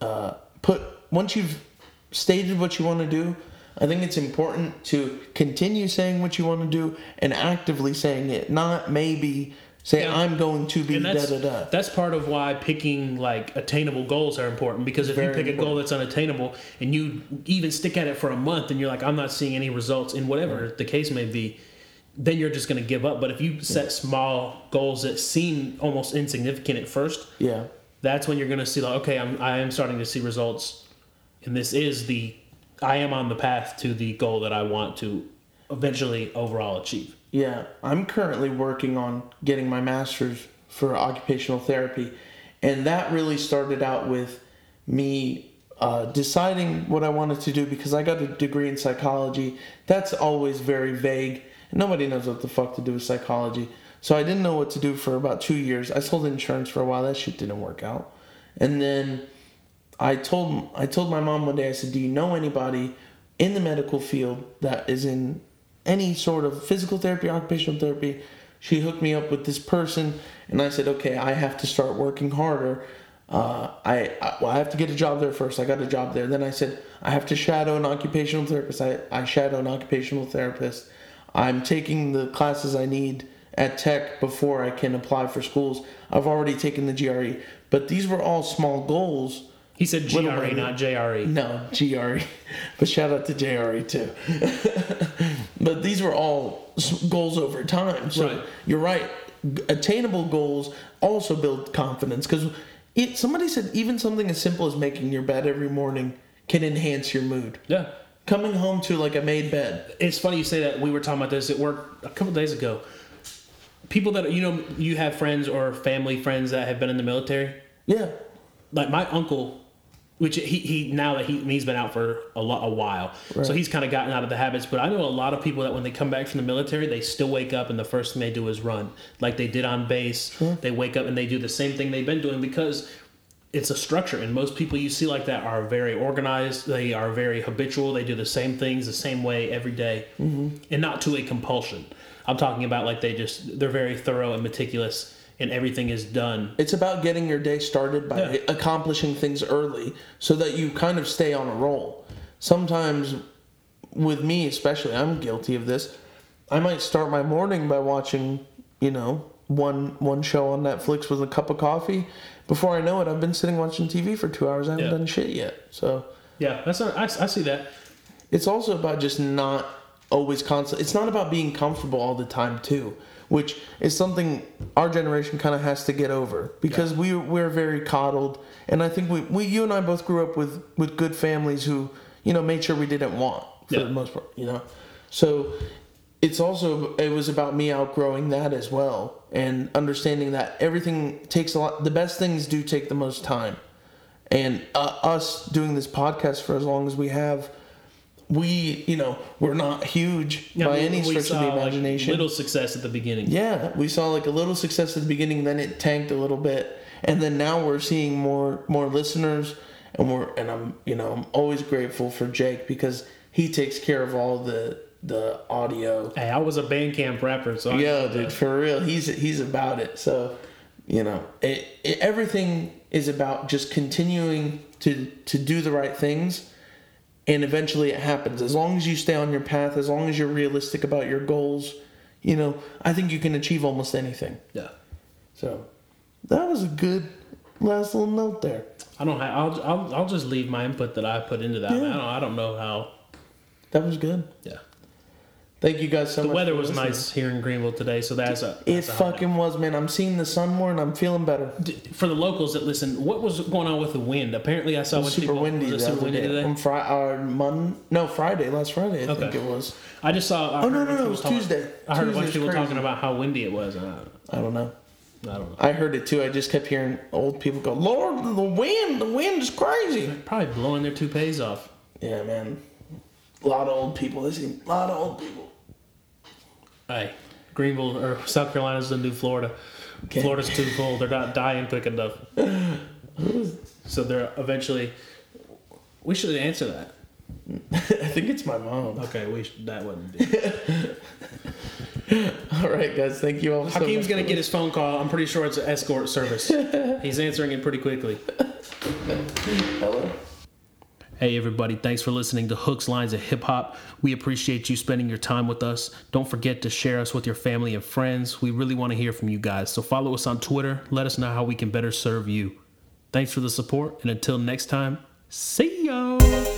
uh, put once you've stated what you want to do. I think it's important to continue saying what you want to do and actively saying it, not maybe say Yeah. I'm going to be da that's da da. that's part of why picking like attainable goals are important because if you Very pick a goal that's unattainable and you even stick at it for a month and you're like I'm not seeing any results in whatever the case may be then you're just going to give up but if you set small goals that seem almost insignificant at first Yeah, that's when you're going to see like okay I'm I am starting to see results and this is the I am on the path to the goal that I want to eventually overall achieve Yeah, I'm currently working on getting my master's for occupational therapy, and that really started out with me uh, deciding what I wanted to do because I got a degree in psychology. That's always very vague. Nobody knows what the fuck to do with psychology. So I didn't know what to do for about two years. I sold insurance for a while. That shit didn't work out, and then I told I told my mom one day I said, "Do you know anybody in the medical field that is in any sort of physical therapy, occupational therapy?" She hooked me up with this person, and I said, "Okay, I have to start working harder. Uh, I, I well, I have to get a job there first. I got a job there. Then I said I have to shadow an occupational therapist. I I shadow an occupational therapist. I'm taking the classes I need." At Tech before I can apply for schools. I've already taken the GRE, but these were all small goals. He said GRE, not. JRE. No, GRE. But shout out to JRE too. but these were all goals over time. So Right. you're right. Attainable goals also build confidence because. Somebody said even something as simple as making your bed every morning can enhance your mood. Yeah. Coming home to like a made bed. It's funny you say that. We were talking about this at work a couple days ago. People that you know, you have friends or family friends that have been in the military. Yeah. Like my uncle, which he, he now that he he's been out for a lot a while, so he's kind of gotten out of the habits. But I know a lot of people that when they come back from the military, they still wake up and the first thing they do is run, like they did on base. They wake up and they do the same thing they've been doing because it's a structure and most people you see like that are very organized they are very habitual they do the same things the same way every day. Mm-hmm. and not to a compulsion i'm talking about like they just they're very thorough and meticulous and everything is done It's about getting your day started by Yeah. accomplishing things early so that you kind of stay on a roll. Sometimes, with me especially, I'm guilty of this. I might start my morning by watching, you know, one one show on Netflix with a cup of coffee. Before I know it, I've been sitting watching TV for two hours. I haven't Yeah. done shit yet. So yeah that's not, I, I see that it's also about just not always constant. It's not about being comfortable all the time too, which is something our generation kind of has to get over because we we're very coddled, and I think we, we you and I both grew up with with good families who you know made sure we didn't want for Yeah. the most part, you know. So it's also it was about me outgrowing that as well and understanding that everything takes a lot. The best things do take the most time, and uh, us doing this podcast for as long as we have we you know we're not huge Yeah, by we- any we stretch of saw, the like, imagination little success at the beginning yeah we saw like a little success at the beginning then it tanked a little bit and then now we're seeing more more listeners and we're and i'm you know i'm always grateful for jake because he takes care of all the the audio hey i was a bandcamp rapper so I yeah, dude, that. for real. He's he's about it. So, you know, it, it, everything is about just continuing to to do the right things, and eventually it happens. As long as you stay on your path, as long as you're realistic about your goals, you know, I think you can achieve almost anything. yeah So, that was a good last little note there. i don't have I'll, I'll i'll just leave my input that i put into that Yeah. I, don't, I don't know how That was good. yeah Thank you guys so the much. The weather was listening. nice here in greenville today so that's a It that's a highlight. fucking was, man. I'm seeing the sun more and I'm feeling better. For the locals that listen, what was going on with the wind? Apparently, I saw It was super people windy was it super windy today. On Friday, or uh, Mon- no Friday, last Friday I think it was. I just saw. I Oh, no, no, no, it was talking- Tuesday. I heard a bunch of people crazy. talking about how windy it was. I, I don't know. I don't know. I heard it too. I just kept hearing old people go, "Lord, the wind, the wind is crazy." Probably blowing their toupees off. Yeah, man. A lot of old people. They see a lot of old people. Hey, Greenville or South Carolina's the new Florida. Okay. Florida's too cold. They're not dying quick enough. so they're eventually. We should answer that. I think it's my mom. Okay, we should, that wouldn't be. All right, guys. Thank you all so Hakeem's gonna get his phone call. I'm pretty sure it's an escort service. He's answering it pretty quickly. Hello. Hey, everybody, thanks for listening to Hooks, Lines, and Hip Hop. We appreciate you spending your time with us. Don't forget to share us with your family and friends. We really want to hear from you guys. So follow us on Twitter. Let us know how we can better serve you. Thanks for the support, and until next time, see ya.